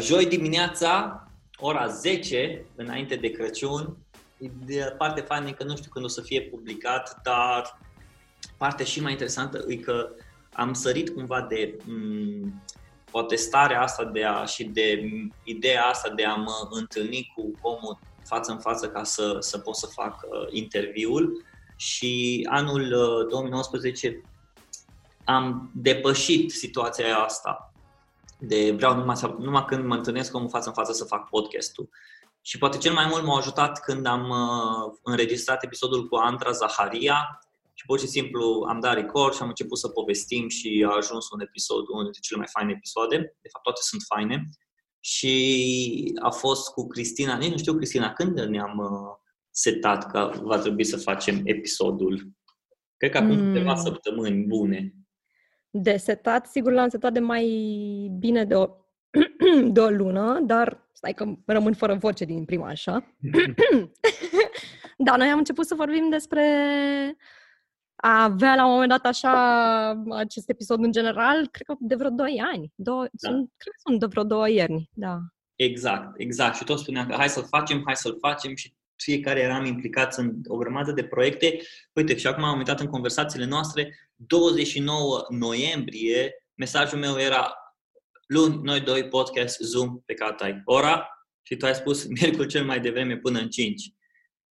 joi dimineața, ora 10, înainte de Crăciun, de parte faină că nu știu când o să fie publicat, dar partea și mai interesantă e că am sărit cumva de m- poate starea asta de a, și de ideea asta de a mă întâlni cu omul față în față ca să, să pot să fac uh, interviul. Și anul uh, 2019 am depășit situația asta de vreau numai, numai când mă întâlnesc cu omul față în față să fac podcastul. Și poate cel mai mult m-a ajutat când am uh, înregistrat episodul cu Andra Zaharia și pur și simplu am dat record și am început să povestim și a ajuns un episod, unul dintre cele mai faine episoade. De fapt, toate sunt faine. Și a fost cu Cristina, nici nu știu, Cristina, când ne-am uh, setat că va trebui să facem episodul? Cred că acum mm. câteva săptămâni bune. De setat, sigur l-am setat de mai bine de o, de o lună, dar stai că rămân fără voce din prima așa. da, noi am început să vorbim despre a avea la un moment dat așa acest episod în general, cred că de vreo 2 ani. Două, da. sunt, cred că sunt de vreo două ierni, da. Exact, exact. Și tot spuneam că hai să-l facem, hai să-l facem și fiecare eram implicat în o grămadă de proiecte. Uite, și acum am uitat în conversațiile noastre, 29 noiembrie, mesajul meu era luni, noi doi, podcast, Zoom, pe care ai ora și tu ai spus miercuri cel mai devreme până în 5.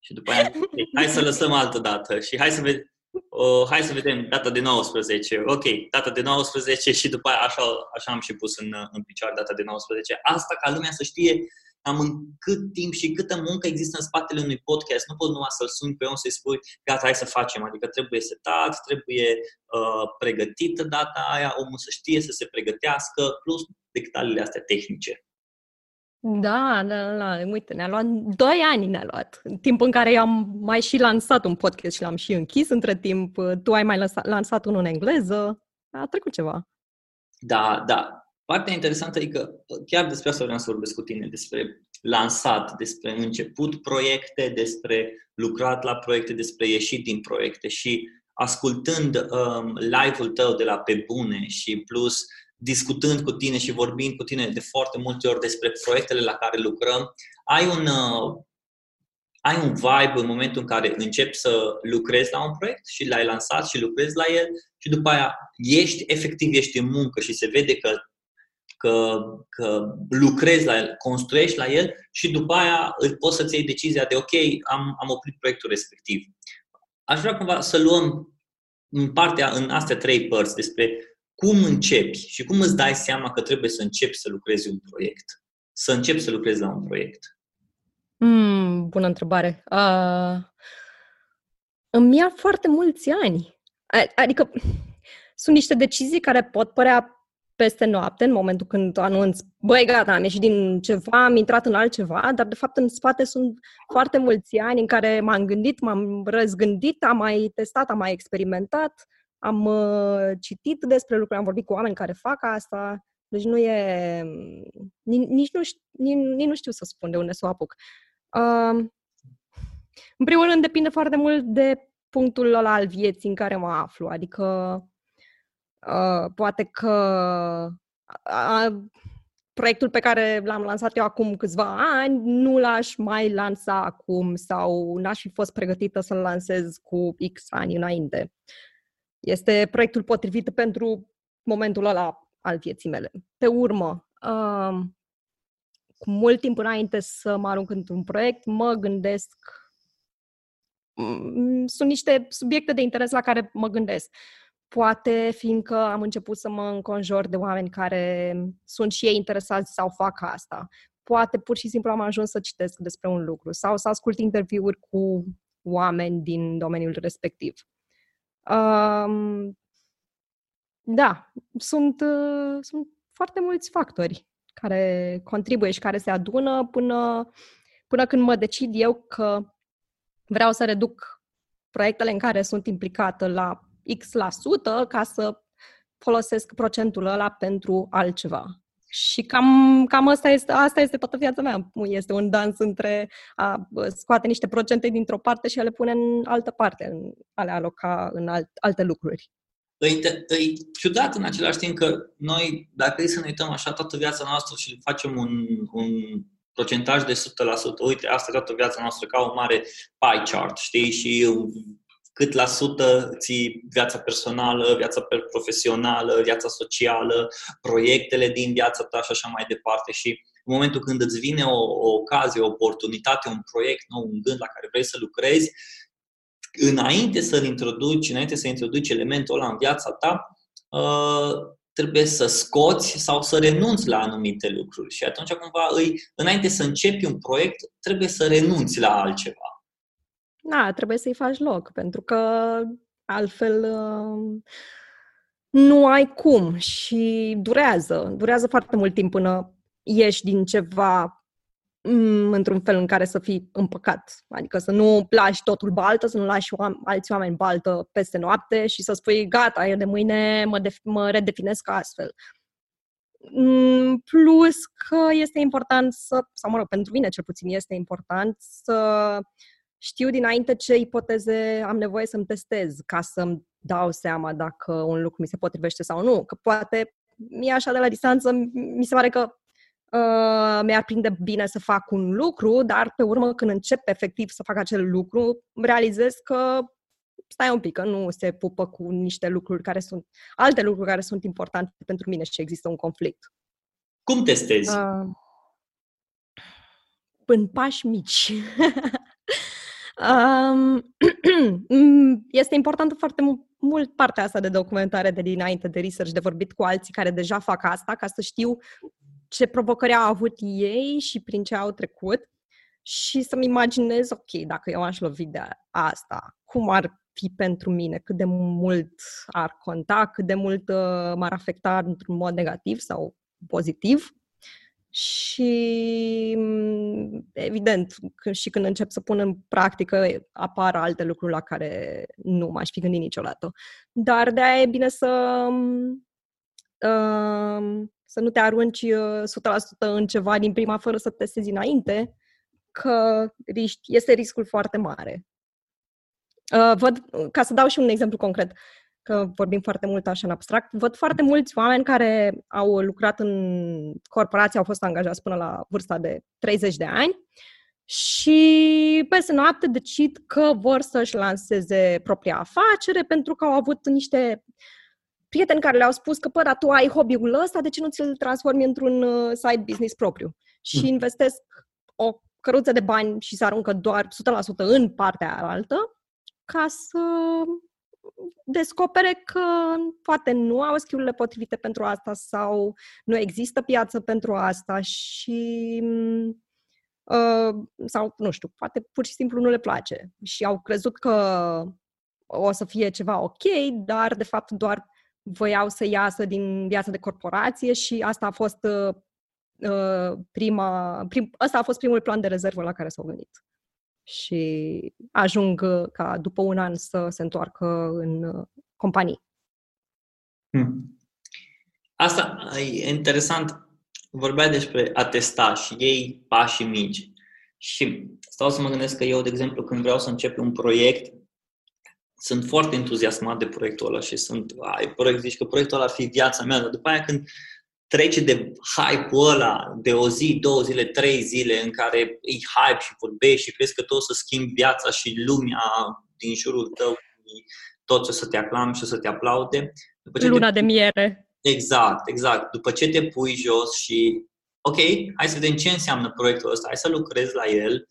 Și după aia, hai să lăsăm altă dată și hai să vedem, uh, hai să vedem data de 19. Ok, data de 19 și după aia așa, așa am și pus în, în picioare data de 19. Asta ca lumea să știe am în cât timp și câtă muncă există în spatele unui podcast. Nu pot numai să-l suni pe om să-i spui, gata, hai să facem. Adică trebuie setat, trebuie uh, pregătită data aia, omul să știe să se pregătească, plus detalile astea tehnice. Da, da, da, uite, ne-a luat doi ani ne-a luat. Timp în care eu am mai și lansat un podcast și l-am și închis între timp. Tu ai mai lansat, lansat unul în engleză. A trecut ceva. Da, da. Partea interesantă e că chiar despre asta vreau să vorbesc cu tine, despre lansat, despre început proiecte, despre lucrat la proiecte, despre ieșit din proiecte și ascultând um, live-ul tău de la Pe Bune și plus discutând cu tine și vorbind cu tine de foarte multe ori despre proiectele la care lucrăm, ai un, uh, ai un vibe în momentul în care începi să lucrezi la un proiect și l-ai lansat și lucrezi la el și după aia ești, efectiv ești în muncă și se vede că că, că lucrezi la el, construiești la el și după aia poți să-ți iei decizia de ok, am, am oprit proiectul respectiv. Aș vrea cumva să luăm în partea, în astea trei părți despre cum începi și cum îți dai seama că trebuie să începi să lucrezi un proiect. Să începi să lucrezi la un proiect. Mm, bună întrebare. Uh, îmi ia foarte mulți ani. Adică sunt niște decizii care pot părea peste noapte, în momentul când anunț, băi, gata, am ieșit din ceva, am intrat în altceva, dar de fapt în spate sunt foarte mulți ani în care m-am gândit, m-am răzgândit, am mai testat, am mai experimentat, am uh, citit despre lucruri, am vorbit cu oameni care fac asta, deci nu e... Nici, nici, nu, știu, nici, nici nu știu să spun de unde să o apuc. Uh, în primul rând depinde foarte mult de punctul ăla al vieții în care mă aflu, adică Uh, poate că uh, proiectul pe care l-am lansat eu acum câțiva ani nu l-aș mai lansa acum sau n-aș fi fost pregătită să-l lansez cu X ani înainte. Este proiectul potrivit pentru momentul ăla al vieții mele. Pe urmă, uh, cu mult timp înainte să mă arunc într-un proiect, mă gândesc mm, sunt niște subiecte de interes la care mă gândesc. Poate fiindcă am început să mă înconjor de oameni care sunt și ei interesați sau fac asta. Poate pur și simplu am ajuns să citesc despre un lucru sau să ascult interviuri cu oameni din domeniul respectiv. Um, da, sunt, uh, sunt foarte mulți factori care contribuie și care se adună până, până când mă decid eu că vreau să reduc proiectele în care sunt implicată la X la sută ca să folosesc procentul ăla pentru altceva. Și cam, cam asta, este, asta este toată viața mea. Este un dans între a scoate niște procente dintr-o parte și a le pune în altă parte, în, a le aloca în alt, alte lucruri. e, e ciudat în același timp că noi, dacă e să ne uităm așa toată viața noastră și facem un, un procentaj de 100%, uite, asta e toată viața noastră ca un mare pie chart, știi? Și cât la sută ții viața personală, viața profesională, viața socială, proiectele din viața ta și așa mai departe. Și în momentul când îți vine o, o ocazie, o oportunitate, un proiect nou, un gând la care vrei să lucrezi, înainte să-l introduci, înainte să introduci elementul ăla în viața ta, uh, trebuie să scoți sau să renunți la anumite lucruri. Și atunci, cumva, îi, înainte să începi un proiect, trebuie să renunți la altceva. Da, trebuie să-i faci loc, pentru că altfel uh, nu ai cum și durează. Durează foarte mult timp până ieși din ceva mm, într-un fel în care să fii împăcat. Adică să nu lași totul baltă, să nu lași alți oameni baltă peste noapte și să spui, gata, eu de mâine mă, def- mă redefinesc astfel. Mm, plus că este important să, sau mă rog, pentru mine cel puțin este important să știu dinainte ce ipoteze am nevoie să-mi testez ca să-mi dau seama dacă un lucru mi se potrivește sau nu. Că poate mie așa de la distanță mi se pare că uh, mi-ar prinde bine să fac un lucru, dar pe urmă când încep efectiv să fac acel lucru, realizez că stai un pic, că nu se pupă cu niște lucruri care sunt, alte lucruri care sunt importante pentru mine și există un conflict. Cum testezi? Uh, în pași mici. este importantă foarte mult partea asta de documentare de dinainte, de research, de vorbit cu alții care deja fac asta, ca să știu ce provocări au avut ei și prin ce au trecut și să-mi imaginez, ok, dacă eu aș lovi de asta, cum ar fi pentru mine, cât de mult ar conta, cât de mult uh, m-ar afecta într-un mod negativ sau pozitiv și, mm, evident, și când încep să pun în practică, apar alte lucruri la care nu m-aș fi gândit niciodată. Dar de aia e bine să, uh, să nu te arunci 100% uh, în ceva din prima fără să testezi înainte, că este riscul foarte mare. Uh, văd, ca să dau și un exemplu concret, că vorbim foarte mult așa în abstract, văd foarte mulți oameni care au lucrat în corporații, au fost angajați până la vârsta de 30 de ani și peste noapte decid că vor să-și lanseze propria afacere pentru că au avut niște prieteni care le-au spus că, pă, dar tu ai hobby-ul ăsta, de ce nu ți-l transformi într-un uh, side business propriu? Și mm. investesc o căruță de bani și se aruncă doar 100% în partea altă ca să descopere că poate nu au skill potrivite pentru asta sau nu există piață pentru asta și uh, sau nu știu, poate pur și simplu nu le place. Și au crezut că o să fie ceva ok, dar de fapt doar voiau să iasă din viața de corporație și asta a fost uh, uh prima, prim, asta a fost primul plan de rezervă la care s-au gândit și ajung uh, ca după un an să se întoarcă în uh, companii. Hmm. Asta e interesant. Vorbea despre a testa și ei pașii mici. Și stau să mă gândesc că eu, de exemplu, când vreau să încep un proiect, sunt foarte entuziasmat de proiectul ăla și sunt, ai, proiect, zici că proiectul ăla ar fi viața mea, dar după aia când trece de hype-ul ăla de o zi, două zile, trei zile în care e hype și vorbești și crezi că tot o să schimbi viața și lumea din jurul tău, tot o să te aclam și o să te aplaude. După ce Luna te... de miere. Exact, exact. După ce te pui jos și ok, hai să vedem ce înseamnă proiectul ăsta, hai să lucrezi la el,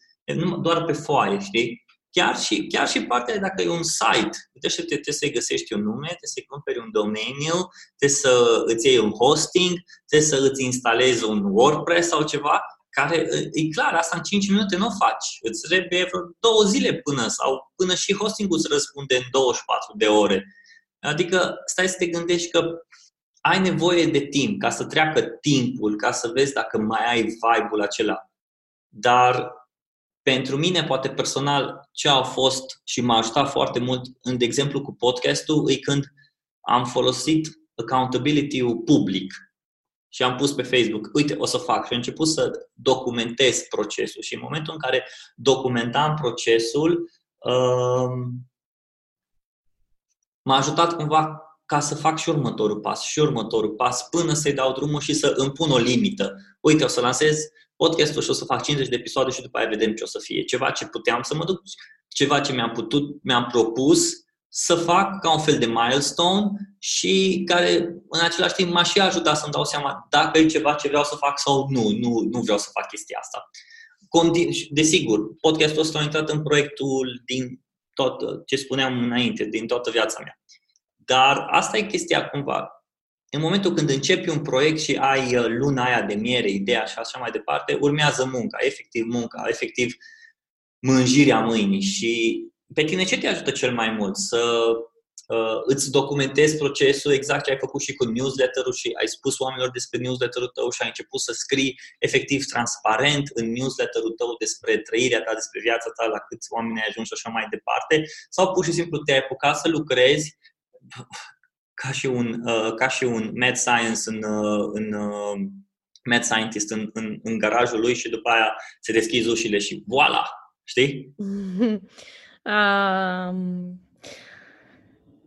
doar pe foaie, știi? Chiar și, chiar și partea dacă e un site, uite și trebuie să-i găsești un nume, trebuie să-i cumperi un domeniu, trebuie să îți iei un hosting, trebuie să îți instalezi un WordPress sau ceva, care e clar, asta în 5 minute nu o faci. Îți trebuie vreo două zile până sau până și hostingul îți răspunde în 24 de ore. Adică stai să te gândești că ai nevoie de timp ca să treacă timpul, ca să vezi dacă mai ai vibe-ul acela. Dar pentru mine, poate personal, ce a fost și m-a ajutat foarte mult, în, de exemplu, cu podcastul, e când am folosit accountability-ul public și am pus pe Facebook, uite, o să fac. Și am început să documentez procesul. Și în momentul în care documentam procesul, um, m-a ajutat cumva ca să fac și următorul pas și următorul pas până să-i dau drumul și să îmi pun o limită. Uite, o să lansez podcastul și o să fac 50 de episoade și după aia vedem ce o să fie. Ceva ce puteam să mă duc, ceva ce mi-am putut, mi-am propus să fac ca un fel de milestone și care în același timp m-a și ajutat să-mi dau seama dacă e ceva ce vreau să fac sau nu, nu, nu vreau să fac chestia asta. Desigur, podcastul ăsta a intrat în proiectul din tot ce spuneam înainte, din toată viața mea. Dar asta e chestia cumva. În momentul când începi un proiect și ai uh, luna aia de miere, ideea și așa mai departe, urmează munca, efectiv munca, efectiv mânjirea mâinii. Și pe tine ce te ajută cel mai mult? Să uh, îți documentezi procesul exact ce ai făcut și cu newsletter-ul și ai spus oamenilor despre newsletter-ul tău și ai început să scrii efectiv transparent în newsletter-ul tău despre trăirea ta, despre viața ta, la câți oameni ai ajuns și așa mai departe, sau pur și simplu te-ai apucat să lucrezi ca și un, uh, ca și un mad science în, uh, în uh, mad scientist în, în, în garajul lui și după aia se deschizi ușile și voila, știi? um,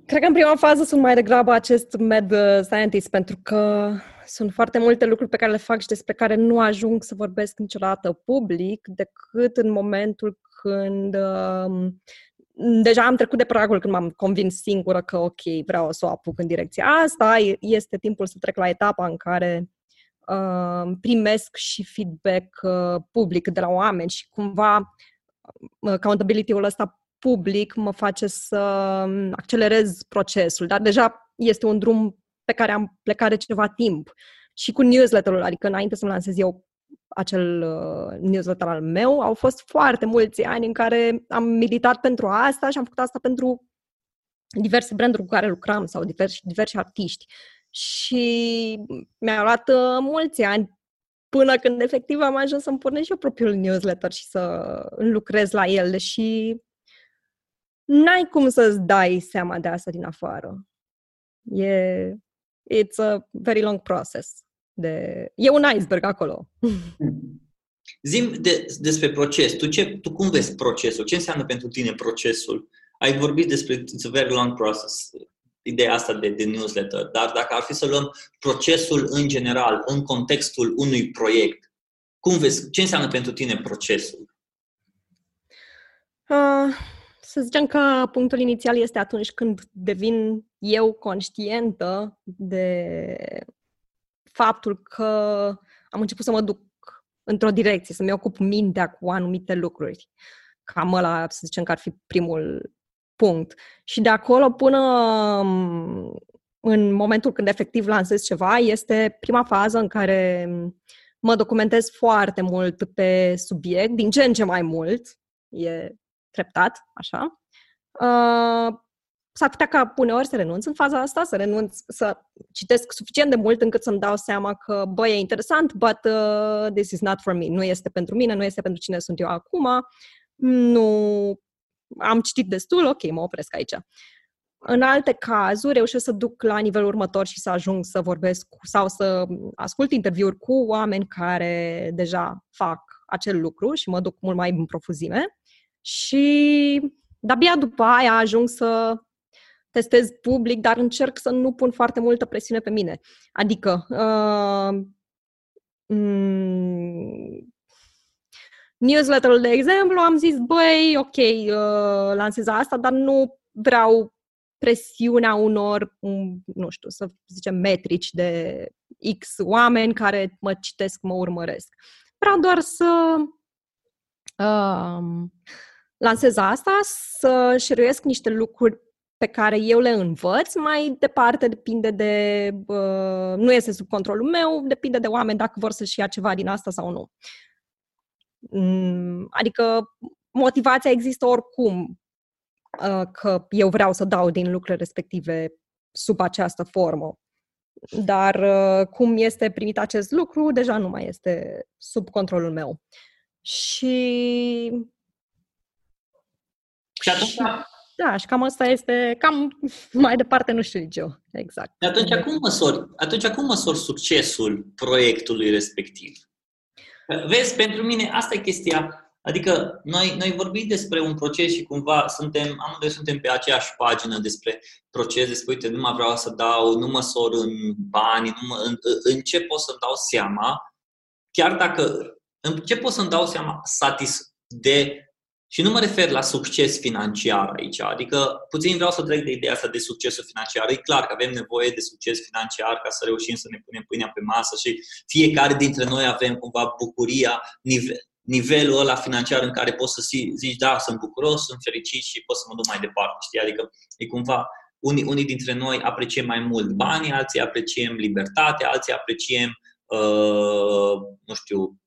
cred că în prima fază sunt mai degrabă acest mad scientist pentru că sunt foarte multe lucruri pe care le fac și despre care nu ajung să vorbesc niciodată public decât în momentul când uh, deja am trecut de pragul când m-am convins singură că ok, vreau să o apuc în direcția asta, este timpul să trec la etapa în care uh, primesc și feedback uh, public de la oameni și cumva uh, accountability-ul ăsta public mă face să um, accelerez procesul, dar deja este un drum pe care am plecat de ceva timp. Și cu newsletter-ul, adică înainte să-mi lansez eu acel uh, newsletter al meu, au fost foarte mulți ani în care am militat pentru asta și am făcut asta pentru diverse branduri cu care lucram sau diversi, diversi artiști. Și mi-a luat uh, mulți ani până când efectiv am ajuns să-mi pornesc și eu propriul newsletter și să lucrez la el și n-ai cum să-ți dai seama de asta din afară. E, it's a very long process de... E un iceberg acolo. Zim de, despre proces. Tu, ce, tu cum vezi procesul? Ce înseamnă pentru tine procesul? Ai vorbit despre it's a very long process, ideea asta de, de newsletter, dar dacă ar fi să luăm procesul în general, în contextul unui proiect, cum vezi, ce înseamnă pentru tine procesul? Uh, să zicem că punctul inițial este atunci când devin eu conștientă de faptul că am început să mă duc într-o direcție, să-mi ocup mintea cu anumite lucruri. Cam ăla, să zicem că ar fi primul punct. Și de acolo până mm, în momentul când efectiv lansez ceva, este prima fază în care mă documentez foarte mult pe subiect, din ce în ce mai mult, e treptat, așa. Uh, s-ar putea ca uneori să renunț în faza asta, să renunț să citesc suficient de mult încât să-mi dau seama că, bă, e interesant, but uh, this is not for me. Nu este pentru mine, nu este pentru cine sunt eu acum. Nu am citit destul, ok, mă opresc aici. În alte cazuri, reușesc să duc la nivelul următor și să ajung să vorbesc cu, sau să ascult interviuri cu oameni care deja fac acel lucru și mă duc mult mai în profuzime. Și de-abia după aia ajung să testez public, dar încerc să nu pun foarte multă presiune pe mine. Adică, uh, mm, newsletterul, de exemplu, am zis, băi, ok, uh, lansez asta, dar nu vreau presiunea unor, um, nu știu, să zicem, metrici de X oameni care mă citesc, mă urmăresc. Vreau doar să uh, lansez asta, să șeruiesc niște lucruri pe care eu le învăț, mai departe depinde de, uh, nu este sub controlul meu, depinde de oameni dacă vor să-și ia ceva din asta sau nu. Mm, adică motivația există oricum uh, că eu vreau să dau din lucrurile respective sub această formă. Dar uh, cum este primit acest lucru, deja nu mai este sub controlul meu. Și... Și atunci, da, și cam asta este, cam mai departe nu știu nici eu, exact. De atunci cum măsori, atunci cum măsori succesul proiectului respectiv? Vezi, pentru mine asta e chestia, Adică noi, noi vorbim despre un proces și cumva suntem, amândoi suntem pe aceeași pagină despre proces, despre uite, nu mai vreau să dau, nu măsor în bani, nu mă, în, în ce pot să dau seama, chiar dacă, în ce pot să-mi dau seama satis de și nu mă refer la succes financiar aici, adică puțin vreau să trec de ideea asta de succesul financiar. E clar că avem nevoie de succes financiar ca să reușim să ne punem pâinea pe masă și fiecare dintre noi avem cumva bucuria, nivel, nivelul ăla financiar în care poți să zici, da, sunt bucuros, sunt fericit și pot să mă duc mai departe, știi? Adică e cumva, unii, unii dintre noi apreciem mai mult banii, alții apreciem libertatea, alții apreciem, uh, nu știu,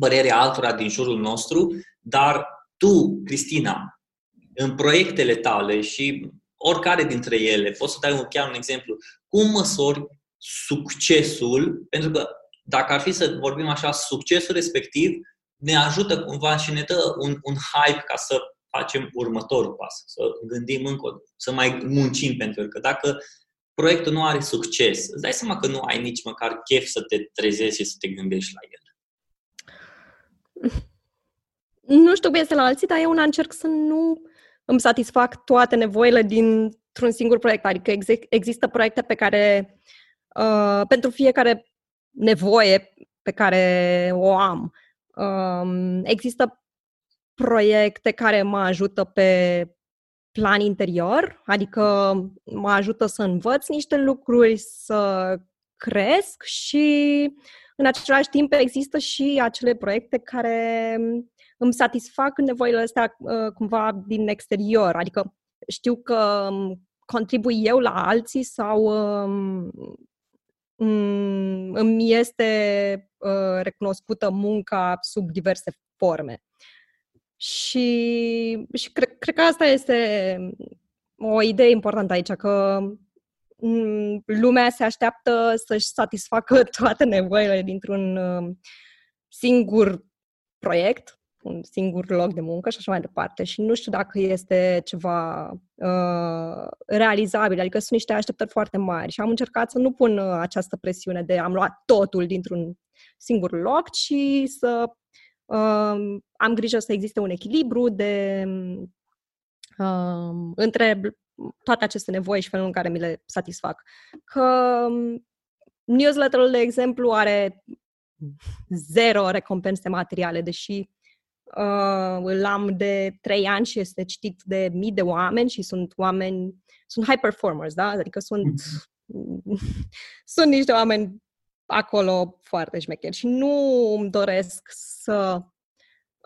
părerea altora din jurul nostru, dar tu, Cristina, în proiectele tale și oricare dintre ele, poți să dai chiar un exemplu, cum măsori succesul, pentru că dacă ar fi să vorbim așa, succesul respectiv ne ajută cumva și ne dă un, un hype ca să facem următorul pas, să gândim încă, să mai muncim pentru el. Că dacă proiectul nu are succes, îți dai seama că nu ai nici măcar chef să te trezești și să te gândești la el. Nu știu cum este la alții, dar eu una încerc să nu îmi satisfac toate nevoile dintr-un singur proiect. Adică ex- există proiecte pe care, uh, pentru fiecare nevoie pe care o am, Um, există proiecte care mă ajută pe plan interior, adică mă ajută să învăț niște lucruri, să cresc și în același timp există și acele proiecte care îmi satisfac nevoile astea uh, cumva din exterior, adică știu că contribui eu la alții sau um, Mm, îmi este uh, recunoscută munca sub diverse forme. Și, și cred, cred că asta este o idee importantă aici, că mm, lumea se așteaptă să-și satisfacă toate nevoile dintr-un uh, singur proiect un singur loc de muncă și așa mai departe. Și nu știu dacă este ceva uh, realizabil, adică sunt niște așteptări foarte mari și am încercat să nu pun uh, această presiune de am luat totul dintr-un singur loc, ci să uh, am grijă să existe un echilibru de uh, între toate aceste nevoi și felul în care mi le satisfac. Că um, newsletterul, de exemplu, are zero recompense materiale, deși uh, îl am de trei ani și este citit de mii de oameni și sunt oameni, sunt high performers, da? Adică sunt, sunt niște oameni acolo foarte șmecheri și nu îmi doresc să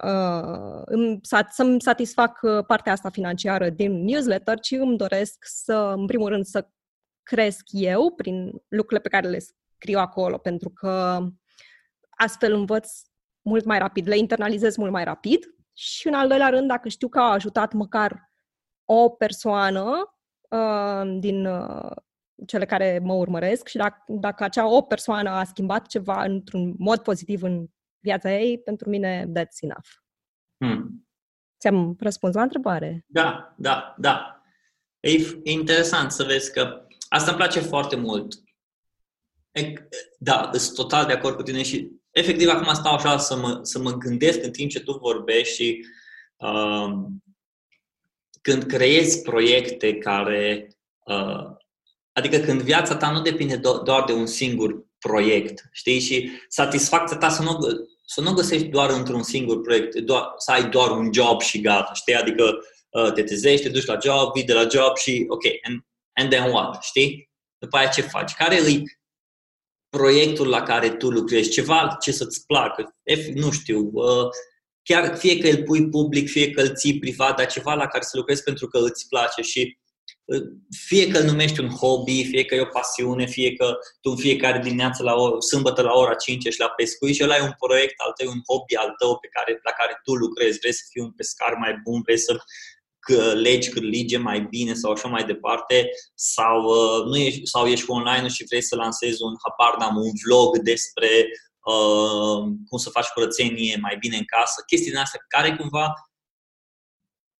uh, îmi, să-mi satisfac uh, partea asta financiară din newsletter, ci îmi doresc să, în primul rând, să cresc eu prin lucrurile pe care le scriu acolo, pentru că astfel învăț mult mai rapid, le internalizez mult mai rapid și în al doilea rând, dacă știu că au ajutat măcar o persoană uh, din uh, cele care mă urmăresc și dacă, dacă acea o persoană a schimbat ceva într-un mod pozitiv în viața ei, pentru mine that's enough. Hmm. Ți-am răspuns la întrebare? Da, da, da. E interesant să vezi că asta îmi place foarte mult. E, da, sunt total de acord cu tine și efectiv acum stau așa să mă, să mă gândesc în timp ce tu vorbești și uh, când creezi proiecte care, uh, adică când viața ta nu depinde do- doar de un singur proiect, știi, și satisfacția ta să nu, să nu găsești doar într-un singur proiect, doar, să ai doar un job și gata, știi, adică uh, te trezești, te duci la job, vii de la job și ok, and, and then what, știi? După aia ce faci? Care e proiectul la care tu lucrezi, ceva ce să-ți placă, nu știu, chiar fie că îl pui public, fie că îl ții privat, dar ceva la care să lucrezi pentru că îți place și fie că îl numești un hobby, fie că e o pasiune, fie că tu în fiecare dimineață la o, sâmbătă la ora 5 ești la pescuit și ăla e un proiect al tău, un hobby al tău pe care, la care tu lucrezi, vrei să fii un pescar mai bun, vrei să legi cârlige mai bine sau așa mai departe, sau, uh, nu ești, sau ești online și vrei să lansezi un, habar n-am, un vlog despre uh, cum să faci curățenie mai bine în casă, chestii din astea care cumva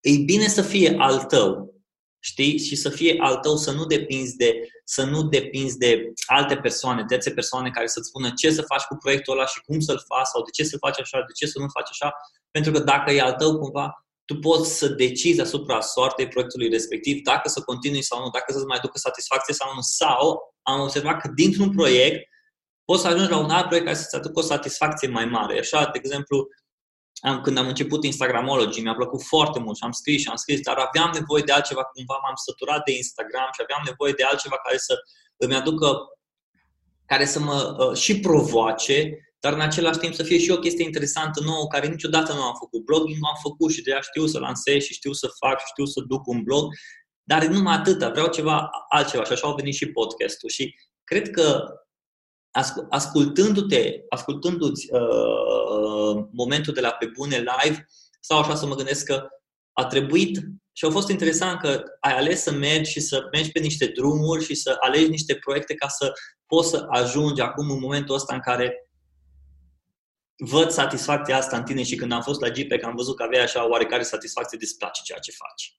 e bine să fie al tău. știi? Și să fie al tău, să nu depinzi de, să nu depinzi de alte persoane, terțe persoane care să-ți spună ce să faci cu proiectul ăla și cum să-l faci sau de ce să faci așa, de ce să nu faci așa, pentru că dacă e al tău cumva, tu poți să decizi asupra soartei proiectului respectiv, dacă să continui sau nu, dacă să-ți mai ducă satisfacție sau nu. Sau am observat că dintr-un proiect poți să ajungi la un alt proiect care să-ți aducă o satisfacție mai mare. Așa, de exemplu, am, când am început Instagramology, mi-a plăcut foarte mult și am scris și am scris, dar aveam nevoie de altceva, cumva m-am săturat de Instagram și aveam nevoie de altceva care să îmi aducă, care să mă uh, și provoace, dar în același timp să fie și o chestie interesantă nouă, care niciodată nu am făcut. Blogging am făcut și deja știu să lansez și știu să fac și știu să duc un blog, dar numai atâta, vreau ceva altceva și așa au venit și podcastul. Și cred că ascultându-te, ascultându-ți uh, momentul de la pe bune live, sau așa să mă gândesc că a trebuit și a fost interesant că ai ales să mergi și să mergi pe niște drumuri și să alegi niște proiecte ca să poți să ajungi acum în momentul ăsta în care văd satisfacția asta în tine și când am fost la GPEC am văzut că aveai așa oarecare satisfacție de place ceea ce faci.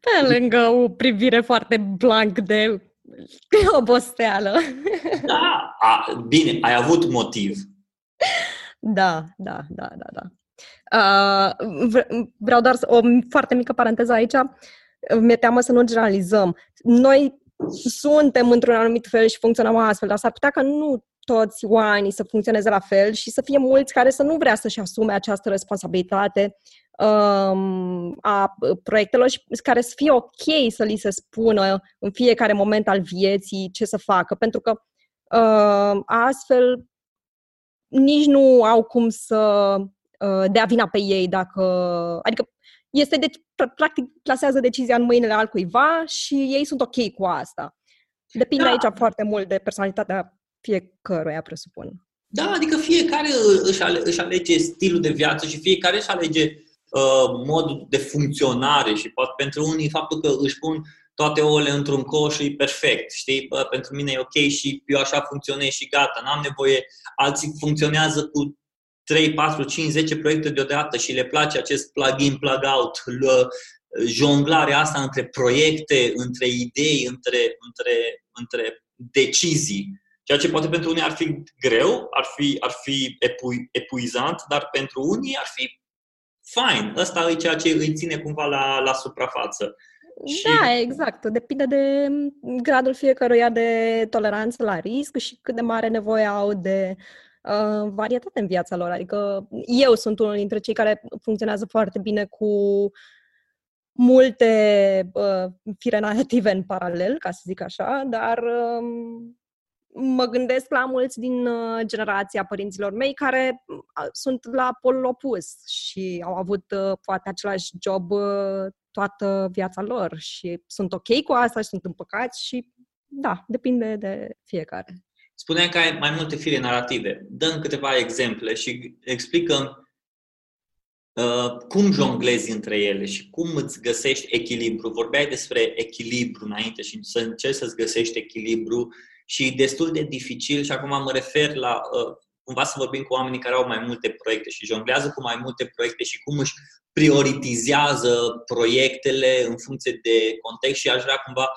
Pe lângă o privire foarte blank de oboseală. Da, a, bine, ai avut motiv. Da, da, da, da, da. Uh, vreau doar o foarte mică paranteză aici. Mi-e teamă să nu generalizăm. Noi suntem într-un anumit fel și funcționăm astfel, dar s-ar putea ca nu toți oamenii să funcționeze la fel și să fie mulți care să nu vrea să-și asume această responsabilitate um, a proiectelor și care să fie ok să li se spună în fiecare moment al vieții ce să facă, pentru că uh, astfel nici nu au cum să uh, dea vina pe ei dacă... Adică este de, practic plasează decizia în mâinile altcuiva și ei sunt ok cu asta. Depinde da. aici foarte mult de personalitatea fiecăruia, presupun. Da, adică fiecare își, ale, își alege stilul de viață și fiecare își alege uh, modul de funcționare și poate pentru unii faptul că își pun toate ouăle într-un coș e perfect, știi? Bă, pentru mine e ok și eu așa funcționez și gata, n-am nevoie, alții funcționează cu 3, 4, 5, 10 proiecte deodată și le place acest plug-in, plug-out, jonglarea asta între proiecte, între idei, între, între, între decizii. Ceea ce poate pentru unii ar fi greu, ar fi, ar fi epu- epuizant, dar pentru unii ar fi fine. Ăsta e ceea ce îi ține cumva la, la suprafață. Și... Da, exact. Depinde de gradul fiecăruia de toleranță la risc și cât de mare nevoie au de uh, varietate în viața lor. Adică eu sunt unul dintre cei care funcționează foarte bine cu multe uh, fire narrative în paralel, ca să zic așa, dar uh, mă gândesc la mulți din uh, generația părinților mei care uh, sunt la polul opus și au avut uh, poate același job toată viața lor și sunt ok cu asta și sunt împăcați și da, depinde de fiecare. Spuneai că ai mai multe fire narrative. Dăm câteva exemple și explicăm uh, cum jonglezi între ele și cum îți găsești echilibru. Vorbeai despre echilibru înainte și să încerci să-ți găsești echilibru și destul de dificil și acum mă refer la uh, cumva să vorbim cu oamenii care au mai multe proiecte și jonglează cu mai multe proiecte și cum își prioritizează proiectele în funcție de context și aș vrea cumva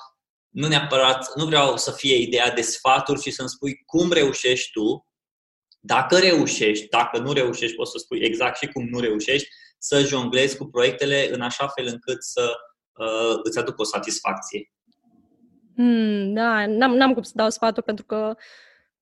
nu neapărat, nu vreau să fie ideea de sfaturi, ci să-mi spui cum reușești tu, dacă reușești, dacă nu reușești, poți să spui exact și cum nu reușești, să jonglezi cu proiectele în așa fel încât să uh, îți aducă o satisfacție. Mm, da, n-am, n-am cum să dau sfaturi pentru că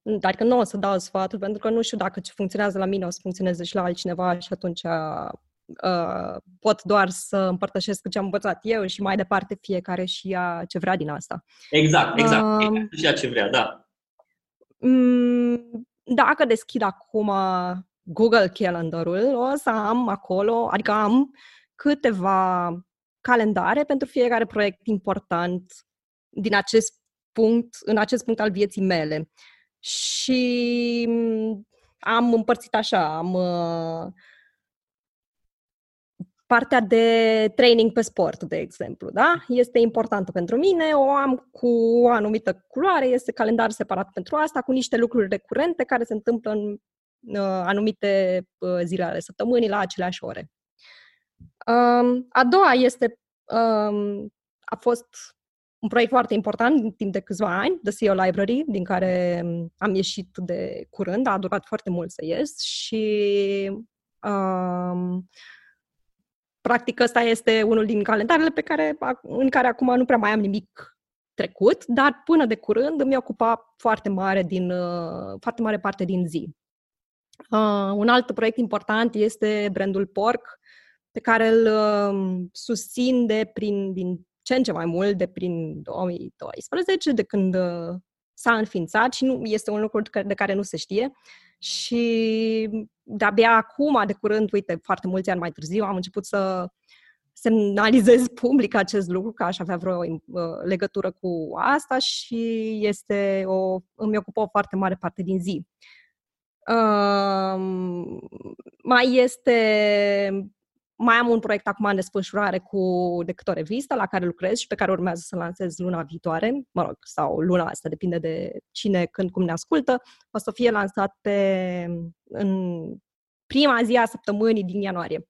dar că nu o să dau sfaturi pentru că nu știu dacă ce funcționează la mine o să funcționeze și la altcineva și atunci uh, pot doar să împărtășesc ce am învățat eu și mai departe fiecare și ia ce vrea din asta. Exact, exact. Uh, și ea ce vrea, da. Um, dacă deschid acum Google Calendar-ul, o să am acolo, adică am câteva calendare pentru fiecare proiect important din acest punct, în acest punct al vieții mele. Și mm, am împărțit așa, am uh, partea de training pe sport, de exemplu, da? Este importantă pentru mine, o am cu o anumită culoare, este calendar separat pentru asta, cu niște lucruri recurente care se întâmplă în uh, anumite uh, zile ale săptămânii la aceleași ore. Um, a doua este um, a fost un proiect foarte important în timp de câțiva ani, The CEO Library, din care am ieșit de curând, a durat foarte mult să ies și um, practic ăsta este unul din calendarele pe care, în care acum nu prea mai am nimic trecut, dar până de curând îmi ocupa foarte mare, din, uh, foarte mare parte din zi. Uh, un alt proiect important este brandul Pork, pe care îl uh, susțin de prin, din ce în ce mai mult de prin 2012, de când uh, s-a înființat și nu este un lucru de care nu se știe. Și de-abia acum, de curând, uite, foarte mulți ani mai târziu, am început să semnalizez public acest lucru, că aș avea vreo uh, legătură cu asta și este o, îmi ocupă o foarte mare parte din zi. Uh, mai este mai am un proiect acum în desfășurare cu decât o revistă la care lucrez și pe care urmează să lansez luna viitoare, mă rog, sau luna asta, depinde de cine, când, cum ne ascultă. O să fie lansat pe, în prima zi a săptămânii din ianuarie.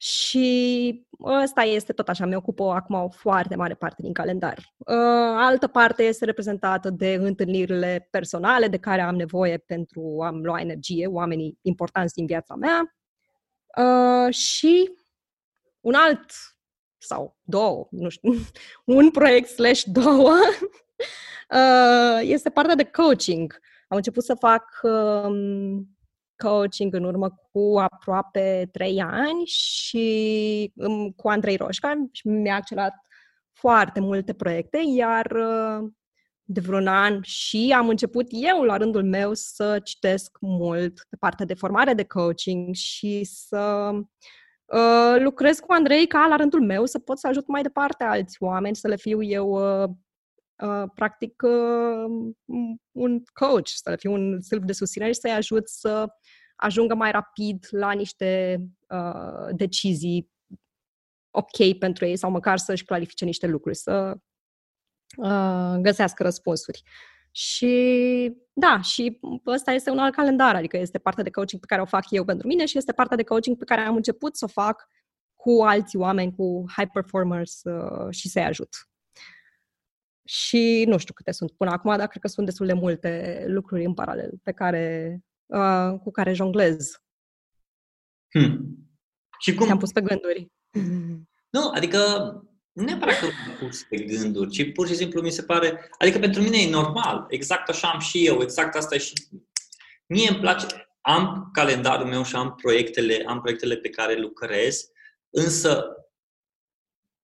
Și ăsta este tot așa, mi ocupă acum o foarte mare parte din calendar. Uh, altă parte este reprezentată de întâlnirile personale de care am nevoie pentru a-mi lua energie, oamenii importanți din viața mea. Uh, și un alt sau două, nu știu, un proiect slash două uh, este partea de coaching. Am început să fac um, coaching în urmă cu aproape trei ani și um, cu Andrei Roșca și mi-a accelerat foarte multe proiecte, iar uh, de vreun an și am început eu, la rândul meu, să citesc mult pe partea de formare de coaching și să uh, lucrez cu Andrei ca, la rândul meu, să pot să ajut mai departe alți oameni, să le fiu eu, uh, uh, practic, uh, un coach, să le fiu un sârb de susținere și să-i ajut să ajungă mai rapid la niște uh, decizii ok pentru ei sau măcar să-și clarifice niște lucruri, să uh, găsească răspunsuri. Și da, și ăsta este un alt calendar, adică este partea de coaching pe care o fac eu pentru mine și este partea de coaching pe care am început să o fac cu alți oameni, cu high performers uh, și să-i ajut. Și nu știu câte sunt până acum, dar cred că sunt destul de multe lucruri în paralel pe care, uh, cu care jonglez. Hmm. Și cum? Am pus pe gânduri. Nu, adică nu neapărat că am pus pe gânduri, ci pur și simplu mi se pare... Adică pentru mine e normal. Exact așa am și eu. Exact asta e și... Mie îmi place... Am calendarul meu și am proiectele, am proiectele pe care lucrez, însă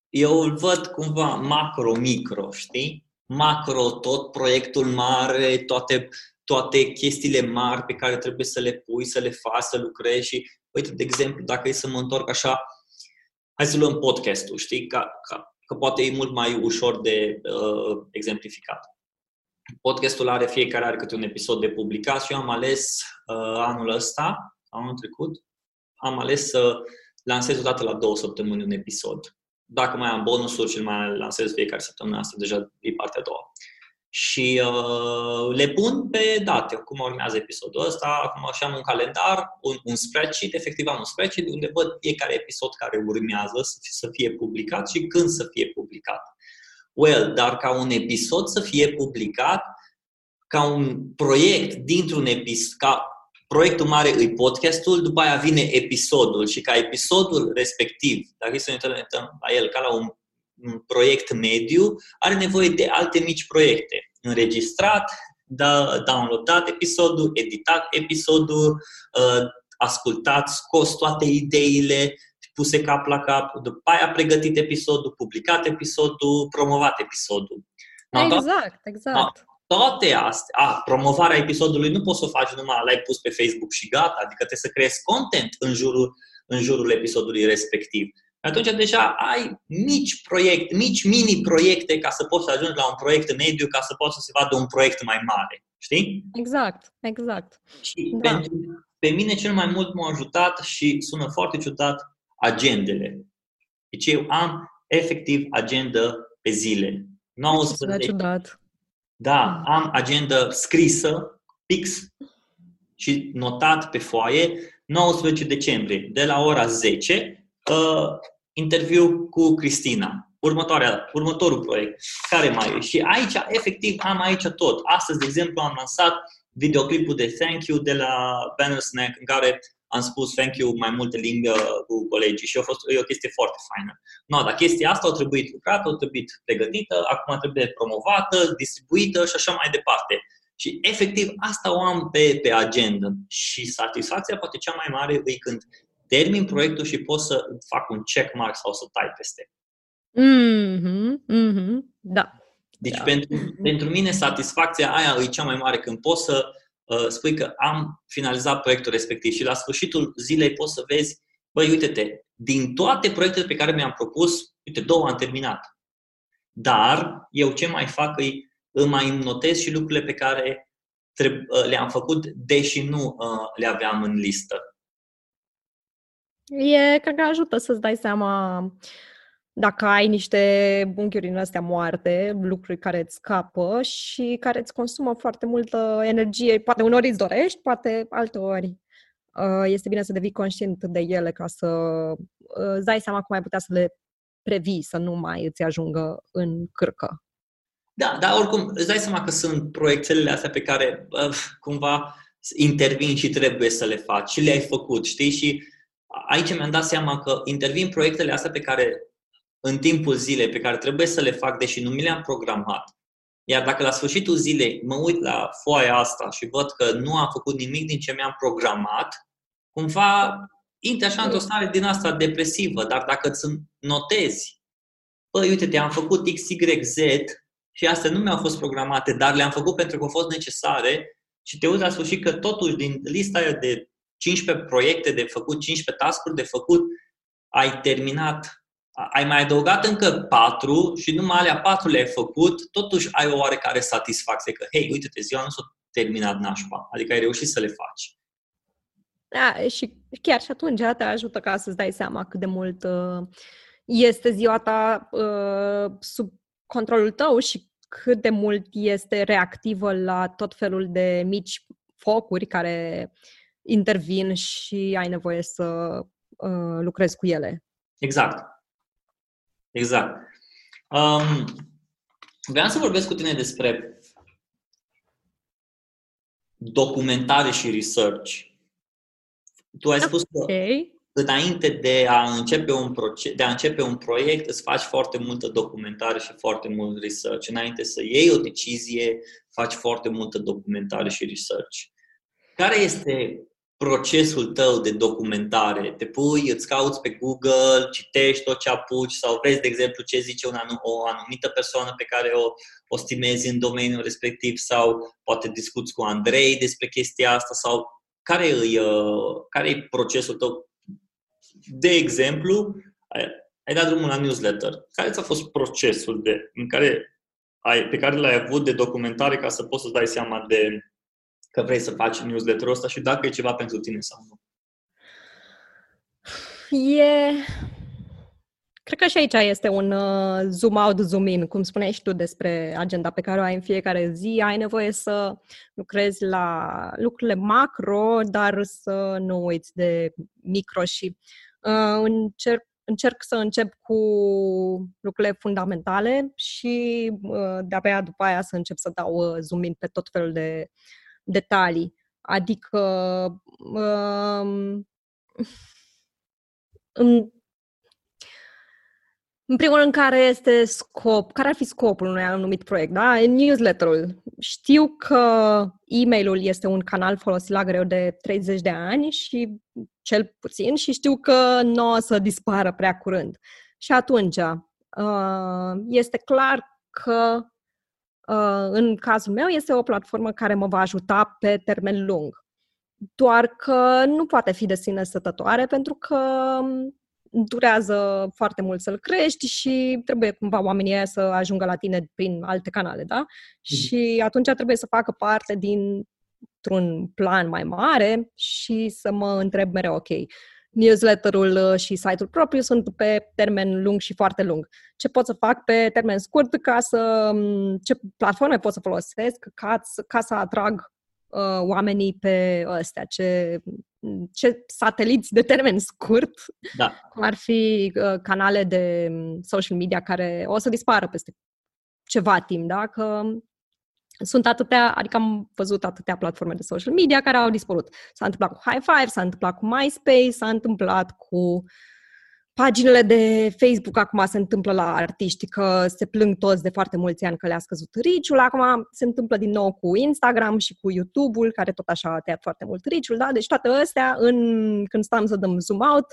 eu îl văd cumva macro-micro, știi? Macro, tot proiectul mare, toate, toate chestiile mari pe care trebuie să le pui, să le faci, să lucrezi și, uite, de exemplu, dacă e să mă întorc așa hai să luăm podcastul, știi? Ca, ca, că poate e mult mai ușor de uh, exemplificat. Podcastul are, fiecare are câte un episod de publicat și eu am ales uh, anul ăsta, anul trecut, am ales să lansez o dată la două săptămâni un episod. Dacă mai am bonusuri și mai lansez fiecare săptămână, asta deja e partea a doua și uh, le pun pe date, cum urmează episodul ăsta, acum așa am un calendar, un, un spreadsheet, efectiv am un spreadsheet unde văd fiecare episod care urmează să fie, să fie publicat și când să fie publicat. Well, dar ca un episod să fie publicat, ca un proiect dintr-un episod, ca proiectul mare îi podcastul, după aia vine episodul și ca episodul respectiv, dacă să ne uităm la el ca la un un proiect mediu are nevoie de alte mici proiecte. Înregistrat, da, downloadat episodul, editat episodul, uh, ascultat, scos toate ideile, puse cap la cap, după aia pregătit episodul, publicat episodul, promovat episodul. Exact, exact. Toate astea, a, promovarea episodului nu poți să o faci numai l-ai pus pe Facebook și gata, adică trebuie să creezi content în jurul, în jurul episodului respectiv atunci deja ai mici proiecte, mici mini-proiecte ca să poți să ajungi la un proiect mediu, ca să poți să se vadă un proiect mai mare. Știi? Exact, exact. Și da. pentru, pe mine cel mai mult m-a ajutat și sună foarte ciudat agendele. Deci eu am efectiv agenda pe zile. 19. ciudat. Da, am agenda scrisă, fix și notat pe foaie, 19 decembrie, de la ora 10, uh, interviu cu Cristina. următoarea, următorul proiect, care mai e? Și aici, efectiv, am aici tot. Astăzi, de exemplu, am lansat videoclipul de Thank You de la Banner Snack, în care am spus thank you mai multe limbi uh, cu colegii și a fost e o chestie foarte faină. No, dar chestia asta a trebuit lucrată, a trebuit pregătită, acum trebuie promovată, distribuită și așa mai departe. Și efectiv asta o am pe, pe agenda și satisfacția poate cea mai mare e când termin proiectul și pot să fac un check mark sau să tai peste. Mm-hmm, mm-hmm, da. Deci da. Pentru, pentru mine satisfacția aia e cea mai mare când pot să uh, spui că am finalizat proiectul respectiv și la sfârșitul zilei poți să vezi, băi, uite-te, din toate proiectele pe care mi-am propus, uite, două am terminat. Dar eu ce mai fac e îmi mai notez și lucrurile pe care uh, le-am făcut, deși nu uh, le aveam în listă. E, cred că ajută să-ți dai seama dacă ai niște unchiuri în astea moarte, lucruri care îți scapă și care îți consumă foarte multă energie. Poate uneori îți dorești, poate alteori uh, este bine să devii conștient de ele ca să îți dai seama cum ai putea să le previi, să nu mai îți ajungă în cârcă. Da, dar oricum îți dai seama că sunt proiectele astea pe care uh, cumva intervin și trebuie să le faci și le-ai făcut, știi? Și aici mi-am dat seama că intervin proiectele astea pe care în timpul zilei, pe care trebuie să le fac, deși nu mi le-am programat. Iar dacă la sfârșitul zilei mă uit la foaia asta și văd că nu am făcut nimic din ce mi-am programat, cumva intri așa într-o stare din asta depresivă, dar dacă îți notezi, păi uite, te-am făcut X, Y, Z, și astea nu mi-au fost programate, dar le-am făcut pentru că au fost necesare și te uiți la sfârșit că totuși din lista aia de 15 proiecte de făcut, 15 task de făcut, ai terminat, ai mai adăugat încă 4 și numai alea 4 le-ai făcut, totuși ai o oarecare satisfacție că, hei, uite-te, ziua nu s-a terminat nașpa, adică ai reușit să le faci. Da, și chiar și atunci te ajută ca să-ți dai seama cât de mult uh, este ziua ta uh, sub controlul tău și cât de mult este reactivă la tot felul de mici focuri care intervin și ai nevoie să uh, lucrezi cu ele. Exact. Exact. Um, vreau să vorbesc cu tine despre documentare și research. Tu ai spus okay. că înainte de a începe un, proces, de a începe un proiect, îți faci foarte multă documentare și foarte mult research. Înainte să iei o decizie, faci foarte multă documentare și research. Care este procesul tău de documentare? Te pui, îți cauți pe Google, citești tot ce apuci sau vezi, de exemplu, ce zice un anum, o anumită persoană pe care o, o stimezi în domeniul respectiv sau poate discuți cu Andrei despre chestia asta sau care e, uh, care e procesul tău de exemplu, ai, ai dat drumul la newsletter. Care ți-a fost procesul de, în care ai, pe care l-ai avut de documentare ca să poți să dai seama de că vrei să faci newsletterul ăsta și dacă e ceva pentru tine sau nu? E... Cred că și aici este un uh, zoom out, zoom in, cum spuneai și tu despre agenda pe care o ai în fiecare zi. Ai nevoie să lucrezi la lucrurile macro, dar să nu uiți de micro și Uh, încerc, încerc să încep cu lucrurile fundamentale și uh, de-abia după aia să încep să dau uh, zoom in pe tot felul de detalii. Adică um, în, în primul rând, care este scop, care ar fi scopul unui anumit proiect, da? Newsletterul. Știu că e-mailul este un canal folosit la greu de 30 de ani și cel puțin și știu că nu o să dispară prea curând. Și atunci, uh, este clar că uh, în cazul meu este o platformă care mă va ajuta pe termen lung. Doar că nu poate fi de sine stătătoare pentru că durează foarte mult să-l crești și trebuie cumva oamenii să ajungă la tine prin alte canale, da? Mm-hmm. Și atunci trebuie să facă parte din un plan mai mare și să mă întreb mereu, ok, newsletterul uh, și site-ul propriu sunt pe termen lung și foarte lung. Ce pot să fac pe termen scurt ca să, um, ce platforme pot să folosesc ca, ca să atrag uh, oamenii pe ăstea, ce ce sateliți de termen scurt, da. cum ar fi uh, canale de um, social media care o să dispară peste ceva timp, da? Că sunt atâtea, adică am văzut atâtea platforme de social media care au dispărut. S-a întâmplat cu High Five, s-a întâmplat cu MySpace, s-a întâmplat cu paginile de Facebook acum se întâmplă la artiști că se plâng toți de foarte mulți ani că le-a scăzut riciul. Acum se întâmplă din nou cu Instagram și cu YouTube-ul, care tot așa a tăiat foarte mult riciul, da? Deci toate astea, în, când stăm să dăm zoom out,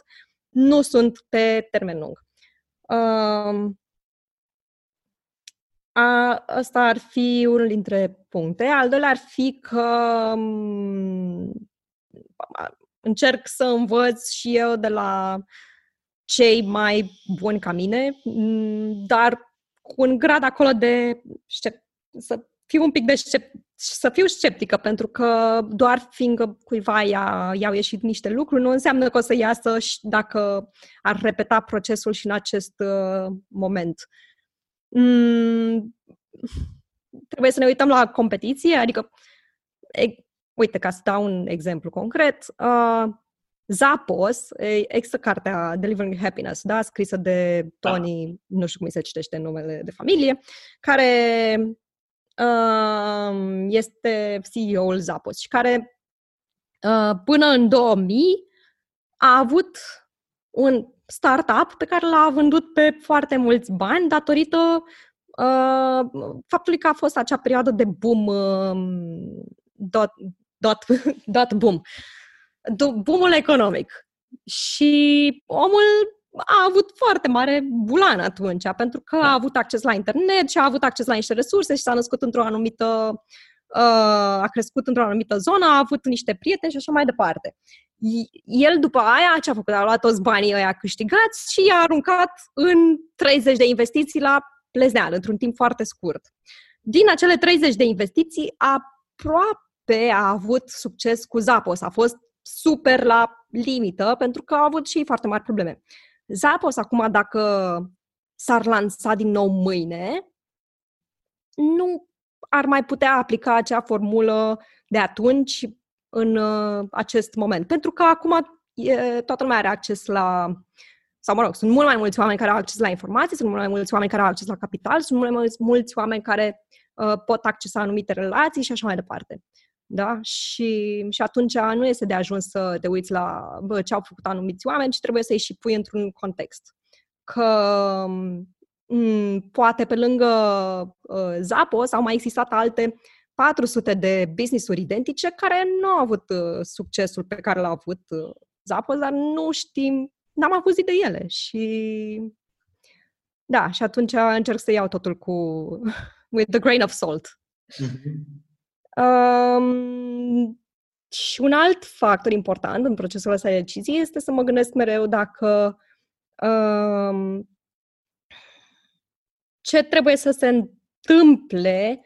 nu sunt pe termen lung. Uh, a, asta ar fi unul dintre puncte. Al doilea ar fi că um, încerc să învăț și eu de la cei mai buni ca mine, mm, dar cu un grad acolo de să fiu un pic de scep- să fiu sceptică, pentru că doar fiindcă cuiva i-a, i-au ieșit niște lucruri, nu înseamnă că o să iasă și dacă ar repeta procesul și în acest uh, moment. Mm, trebuie să ne uităm la competiție, adică, e, uite, ca să dau un exemplu concret, uh, Zappos, există cartea Delivering Happiness, da, scrisă de Tony, da. nu știu cum se citește numele de familie, care uh, este CEO-ul Zappos și care uh, până în 2000 a avut un startup pe care l-a vândut pe foarte mulți bani datorită uh, faptului că a fost acea perioadă de boom uh, dot, dot, dot boom boomul economic. Și omul a avut foarte mare bulan atunci, pentru că a da. avut acces la internet și a avut acces la niște resurse și s-a născut într-o anumită, uh, a crescut într-o anumită zonă, a avut niște prieteni și așa mai departe. El după aia ce a făcut? A luat toți banii ăia câștigați și i-a aruncat în 30 de investiții la plezneală, într-un timp foarte scurt. Din acele 30 de investiții, aproape a avut succes cu Zappos. A fost super la limită, pentru că au avut și foarte mari probleme. Zappos acum, dacă s-ar lansa din nou mâine, nu ar mai putea aplica acea formulă de atunci în uh, acest moment. Pentru că acum e, toată lumea are acces la sau mă rog, sunt mult mai mulți oameni care au acces la informații, sunt mult mai mulți oameni care au acces la capital, sunt mult mai mulți, mulți oameni care uh, pot accesa anumite relații și așa mai departe. Da? Și, și atunci nu este de ajuns să te uiți la bă, ce au făcut anumiți oameni, ci trebuie să-i și pui într-un context. Că m- mm, poate pe lângă uh, Zappos au mai existat alte 400 de business-uri identice care nu au avut uh, succesul pe care l-au avut uh, Zappos, dar nu știm, n-am avut de ele. Și da, și atunci încerc să iau totul cu with the grain of salt. Mm-hmm. Um, și un alt factor important în procesul ăsta de decizie este să mă gândesc mereu dacă um, ce trebuie să se întâmple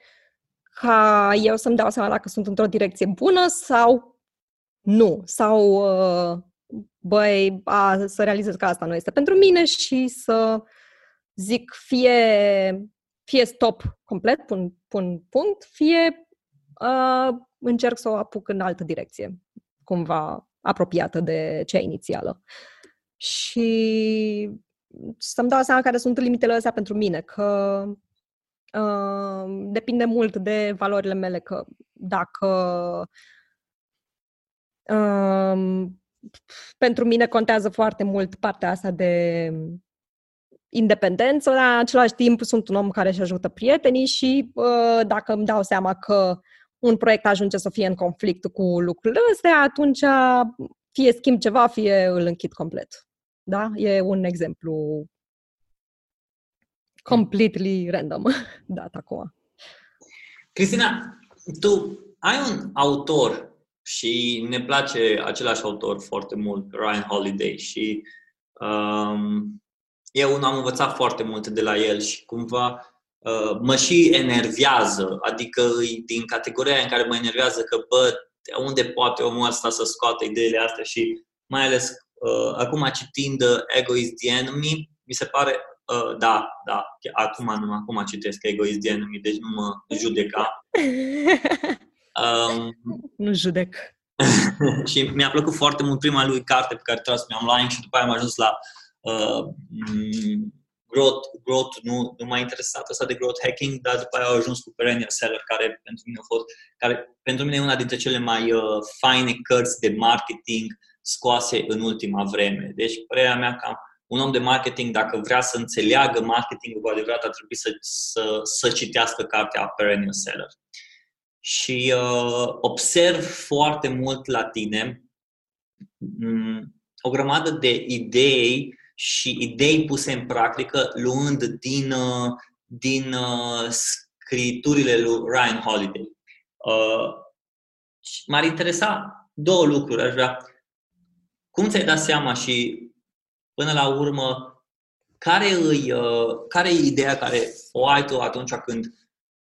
ca eu să-mi dau seama dacă sunt într-o direcție bună sau nu. Sau, uh, băi, a, să realizez că asta nu este pentru mine și să zic fie, fie stop complet, pun, pun punct, fie uh, încerc să o apuc în altă direcție, cumva apropiată de cea inițială. Și să-mi dau seama care sunt limitele astea pentru mine, că uh, depinde mult de valorile mele, că dacă uh, pentru mine contează foarte mult partea asta de independență, dar în același timp sunt un om care își ajută prietenii și uh, dacă îmi dau seama că un proiect ajunge să fie în conflict cu lucrurile astea, atunci fie schimb ceva, fie îl închid complet. Da? E un exemplu completely random dat acum. Cristina, tu ai un autor și ne place același autor foarte mult, Ryan Holiday, și um, eu am învățat foarte multe de la el și cumva Uh, mă și enervează, adică din categoria în care mă enervează că, bă, unde poate omul ăsta să scoată ideile astea și mai ales uh, acum citind Ego is the Enemy, mi se pare, uh, da, da, acum nu, acum citesc Ego is the Enemy, deci nu mă judeca. Um, nu judec. și mi-a plăcut foarte mult prima lui carte pe care trebuie să mi-am luat și după aia am ajuns la uh, growth, growth nu, nu m-a interesat asta de growth hacking, dar după aia au ajuns cu Perennial Seller, care pentru mine a fost, care pentru mine e una dintre cele mai uh, faine cărți de marketing scoase în ultima vreme. Deci, părerea mea că un om de marketing, dacă vrea să înțeleagă marketingul cu adevărat, ar trebui să, să, să citească cartea Perennial Seller. Și uh, observ foarte mult la tine um, o grămadă de idei și idei puse în practică luând din, uh, din uh, scriturile lui Ryan Holiday. Uh, m-ar interesa două lucruri. Aș vrea. Cum ți-ai dat seama și până la urmă care e, care e ideea care o ai tu atunci când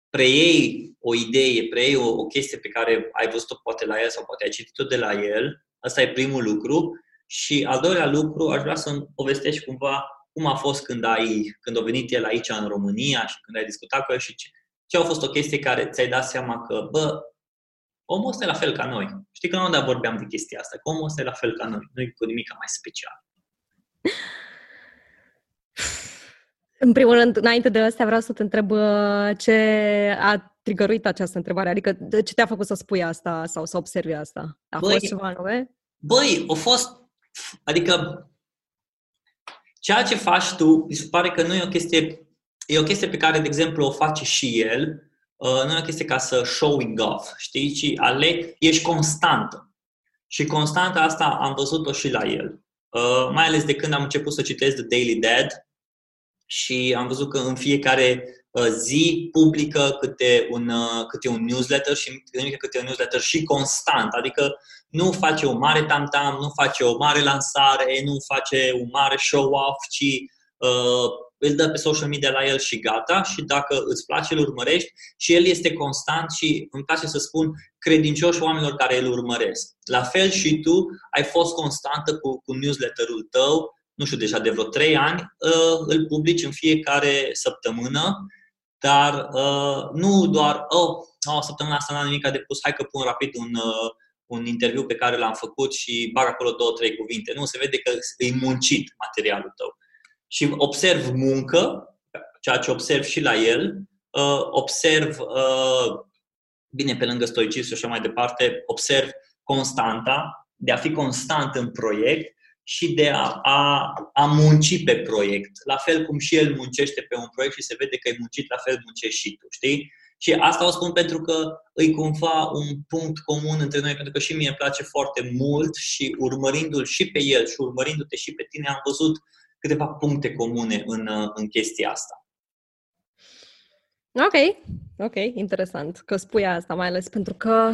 preiei o idee, preiei o, o chestie pe care ai văzut-o poate la el sau poate ai citit-o de la el, asta e primul lucru. Și al doilea lucru, aș vrea să-mi povestești cumva cum a fost când, ai, când a venit el aici în România și când ai discutat cu el și ce, ce a fost o chestie care ți-ai dat seama că, bă, omul ăsta e la fel ca noi. Știi că nu vorbeam de chestia asta, că omul ăsta e la fel ca noi, nu e cu nimic mai special. În primul rând, înainte de asta, vreau să te întreb uh, ce a trigăruit această întrebare, adică ce te-a făcut să spui asta sau să observi asta? A băi, fost ceva nume? Băi, a fost, adică ceea ce faci tu, mi se pare că nu e o chestie, e o chestie pe care, de exemplu, o face și el, uh, nu e o chestie ca să showing off, știi, ci ale, ești constantă. Și constanta asta am văzut-o și la el. Uh, mai ales de când am început să citesc The Daily Dad și am văzut că în fiecare uh, zi publică câte un, uh, câte un newsletter și câte un newsletter și constant, adică nu face o mare tam-tam, nu face o mare lansare, nu face un mare show-off, ci uh, îl dă pe social media la el și gata și dacă îți place, îl urmărești și el este constant și îmi place să spun credincioși oamenilor care îl urmăresc. La fel și tu ai fost constantă cu, cu newsletterul tău, nu știu, deja de vreo trei ani, uh, îl publici în fiecare săptămână, dar uh, nu doar, oh, oh săptămâna asta n-am nimic de pus, hai că pun rapid un, uh, un interviu pe care l-am făcut și bag acolo două, trei cuvinte. Nu, se vede că e muncit materialul tău și observ muncă, ceea ce observ și la el, uh, observ, uh, bine, pe lângă stoicism și așa mai departe, observ constanta, de a fi constant în proiect și de a, a, a munci pe proiect. La fel cum și el muncește pe un proiect și se vede că e muncit, la fel muncești și tu, știi? Și asta o spun pentru că îi cumva un punct comun între noi, pentru că și mie îmi place foarte mult și urmărindu-l și pe el și urmărindu-te și pe tine, am văzut uh, câteva puncte comune în, uh, în chestia asta. Ok, ok, interesant că spui asta, mai ales pentru că,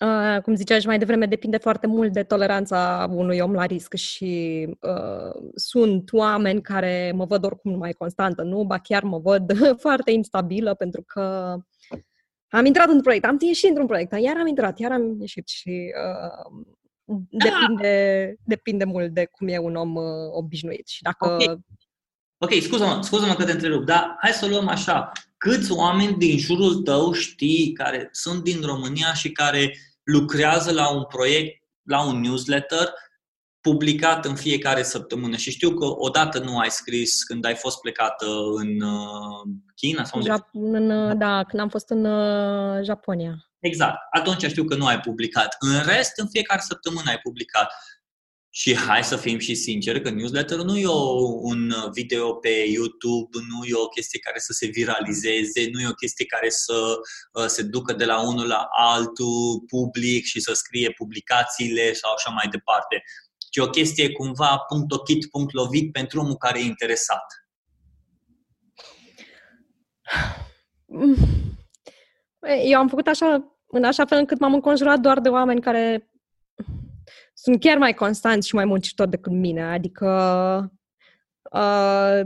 uh, cum ziceai mai devreme, depinde foarte mult de toleranța unui om la risc și uh, sunt oameni care mă văd oricum mai constantă, nu? Ba chiar mă văd foarte instabilă pentru că am intrat într-un proiect, am ieșit într-un proiect, iar am intrat, iar am ieșit și uh, Depinde, da. depinde mult de cum e un om uh, obișnuit. Și dacă... Ok, okay scuză-mă, scuză-mă că te întrerup, dar hai să luăm așa. Câți oameni din jurul tău știi care sunt din România și care lucrează la un proiect, la un newsletter publicat în fiecare săptămână și știu că odată nu ai scris când ai fost plecată în uh, China sau unde? Jap- în, uh, da, când am fost în uh, Japonia. Exact. Atunci știu că nu ai publicat. În rest, în fiecare săptămână ai publicat. Și hai să fim și sinceri că newsletter nu e un video pe YouTube, nu e o chestie care să se viralizeze, nu e o chestie care să uh, se ducă de la unul la altul public și să scrie publicațiile sau așa mai departe. Ci o chestie cumva punct ochit, punct lovit pentru omul care e interesat. Eu am făcut așa, în așa fel încât m-am înconjurat doar de oameni care sunt chiar mai constanți și mai muncitori decât mine. Adică, uh,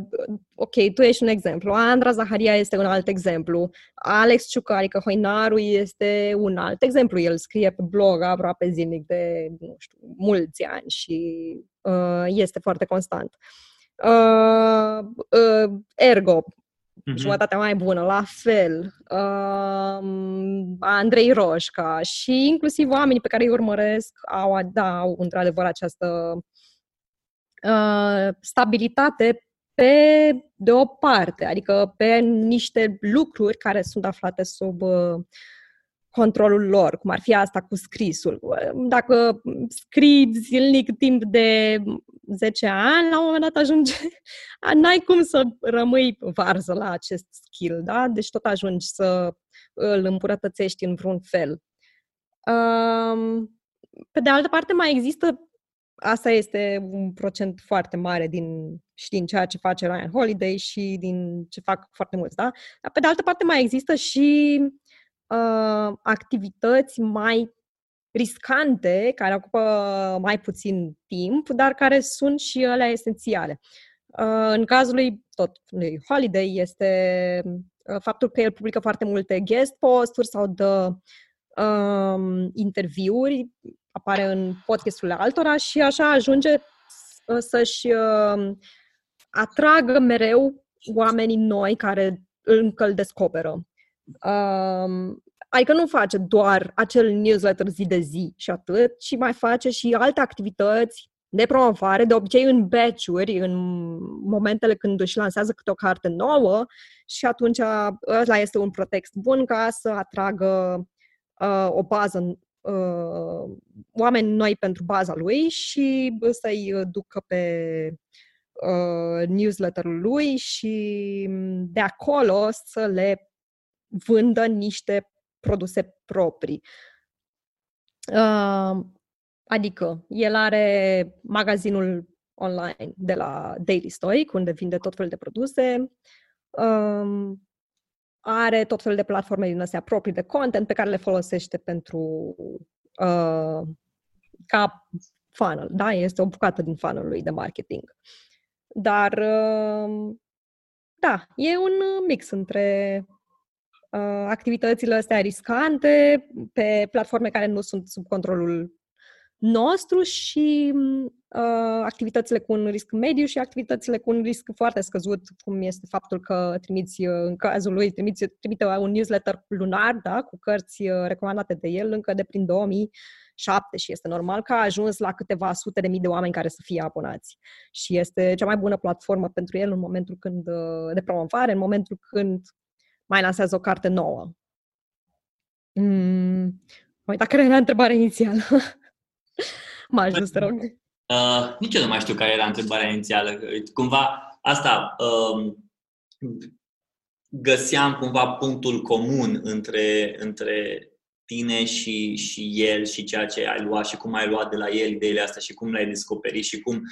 ok, tu ești un exemplu, Andra Zaharia este un alt exemplu, Alex Ciucă, adică Hoinaru este un alt exemplu. El scrie pe blog aproape zilnic de, nu știu, mulți ani și uh, este foarte constant. Uh, uh, ergo, uh-huh. jumătatea mai bună, la fel, uh, Andrei Roșca și inclusiv oamenii pe care îi urmăresc au, da, au într-adevăr această uh, stabilitate pe de o parte, adică pe niște lucruri care sunt aflate sub uh, controlul lor, cum ar fi asta cu scrisul. Dacă scrii zilnic timp de 10 ani, la un moment dat ajunge, n-ai cum să rămâi varză la acest skill, da? Deci tot ajungi să îl îmbunătățești în vreun fel. Pe de altă parte, mai există asta este un procent foarte mare din, și din ceea ce face Ryan Holiday și din ce fac foarte mulți, da? Dar pe de altă parte mai există și uh, activități mai riscante, care ocupă mai puțin timp, dar care sunt și ele esențiale. Uh, în cazul lui tot lui Holiday este uh, faptul că el publică foarte multe guest posturi sau dă um, interviuri, apare în podcasturile altora și așa ajunge uh, să-și uh, atragă mereu oamenii noi care încă îl descoperă. Um, adică nu face doar acel newsletter zi de zi și atât, ci mai face și alte activități de promovare, de obicei în batch-uri, în momentele când își lansează câte o carte nouă și atunci ăla este un pretext bun ca să atragă uh, o bază, uh, oameni noi pentru baza lui și să-i ducă pe uh, newsletterul lui și de acolo să le vândă niște produse proprii. Uh, adică, el are magazinul online de la Daily Stoic, unde vinde tot felul de produse. Um, are tot felul de platforme din astea proprii de content pe care le folosește pentru uh, ca funnel, da? Este o bucată din funnel-ului de marketing. Dar, uh, da, e un mix între uh, activitățile astea riscante pe platforme care nu sunt sub controlul nostru și uh, activitățile cu un risc mediu și activitățile cu un risc foarte scăzut, cum este faptul că trimiți, uh, în cazul lui, trimiți, trimite un newsletter lunar, da, cu cărți uh, recomandate de el încă de prin 2007 și este normal că a ajuns la câteva sute de mii de oameni care să fie abonați. Și este cea mai bună platformă pentru el în momentul când, uh, de promovare, în momentul când mai lansează o carte nouă. Mm, uita care era întrebarea inițială. mă ajuns, te rog. Uh, nici eu nu mai știu care era întrebarea inițială. Cumva, asta, uh, găseam cumva punctul comun între, între tine și, și el și ceea ce ai luat și cum ai luat de la el ideile astea și cum le-ai descoperit și cum uh,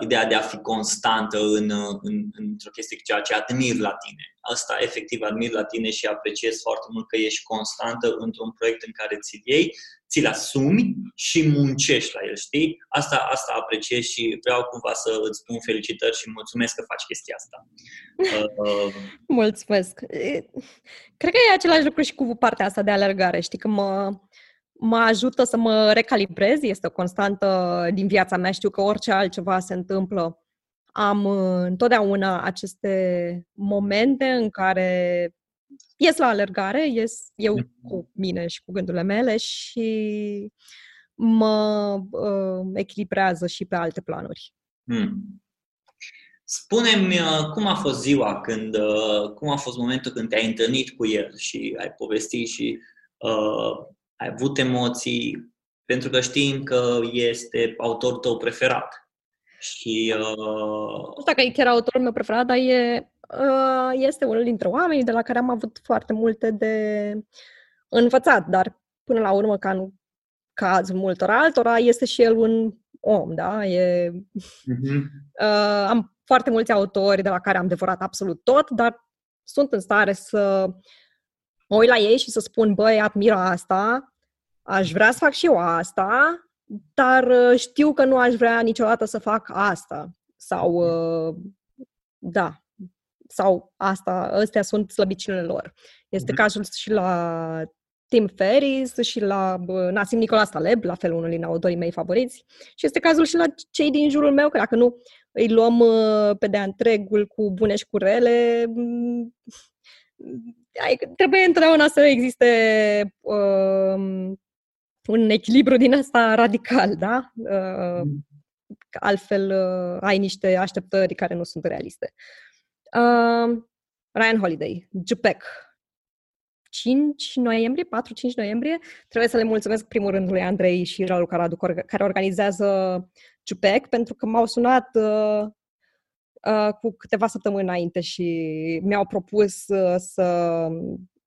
ideea de a fi constantă în, în, într-o chestie, ceea ce admir la tine. Asta efectiv admir la tine și apreciez foarte mult că ești constantă într-un proiect în care ți-l iei ți-l asumi și muncești la el, știi? Asta, asta apreciez și vreau cumva să îți spun felicitări și mulțumesc că faci chestia asta. Uh, mulțumesc. Cred că e același lucru și cu partea asta de alergare, știi? Că mă, mă ajută să mă recalibrez, este o constantă din viața mea. Știu că orice altceva se întâmplă, am uh, întotdeauna aceste momente în care ies la alergare, ies eu mm. cu mine și cu gândurile mele și mă uh, echilibrează și pe alte planuri. Hmm. Spune-mi uh, cum a fost ziua când, uh, cum a fost momentul când te-ai întâlnit cu el și ai povestit și uh, ai avut emoții, pentru că știm că este autorul tău preferat. Și, uh... Nu știu dacă e chiar autorul meu preferat, dar e Uh, este unul dintre oamenii de la care am avut foarte multe de învățat, dar până la urmă, ca în cazul multor altora, este și el un om, da? E, uh-huh. uh, am foarte mulți autori de la care am devorat absolut tot, dar sunt în stare să mă uit la ei și să spun, băi, admir asta, aș vrea să fac și eu asta, dar uh, știu că nu aș vrea niciodată să fac asta. Sau, uh, da, sau asta, astea sunt slăbiciunile lor. Este mm-hmm. cazul și la Tim Ferris și la Nasim Nicolas Taleb, la fel unul din autorii mei favoriți. Și este cazul și la cei din jurul meu, că dacă nu îi luăm uh, pe de întregul cu bune și cu rele. Mm, trebuie întotdeauna să existe uh, un echilibru din asta radical, da? Uh, mm. altfel uh, ai niște așteptări care nu sunt realiste. Uh, Ryan Holiday, Jupek, 5 noiembrie, 4-5 noiembrie. Trebuie să le mulțumesc primul rând lui Andrei și Raul Caradu, care organizează Ciupec, pentru că m-au sunat uh, uh, cu câteva săptămâni înainte și mi-au propus uh, să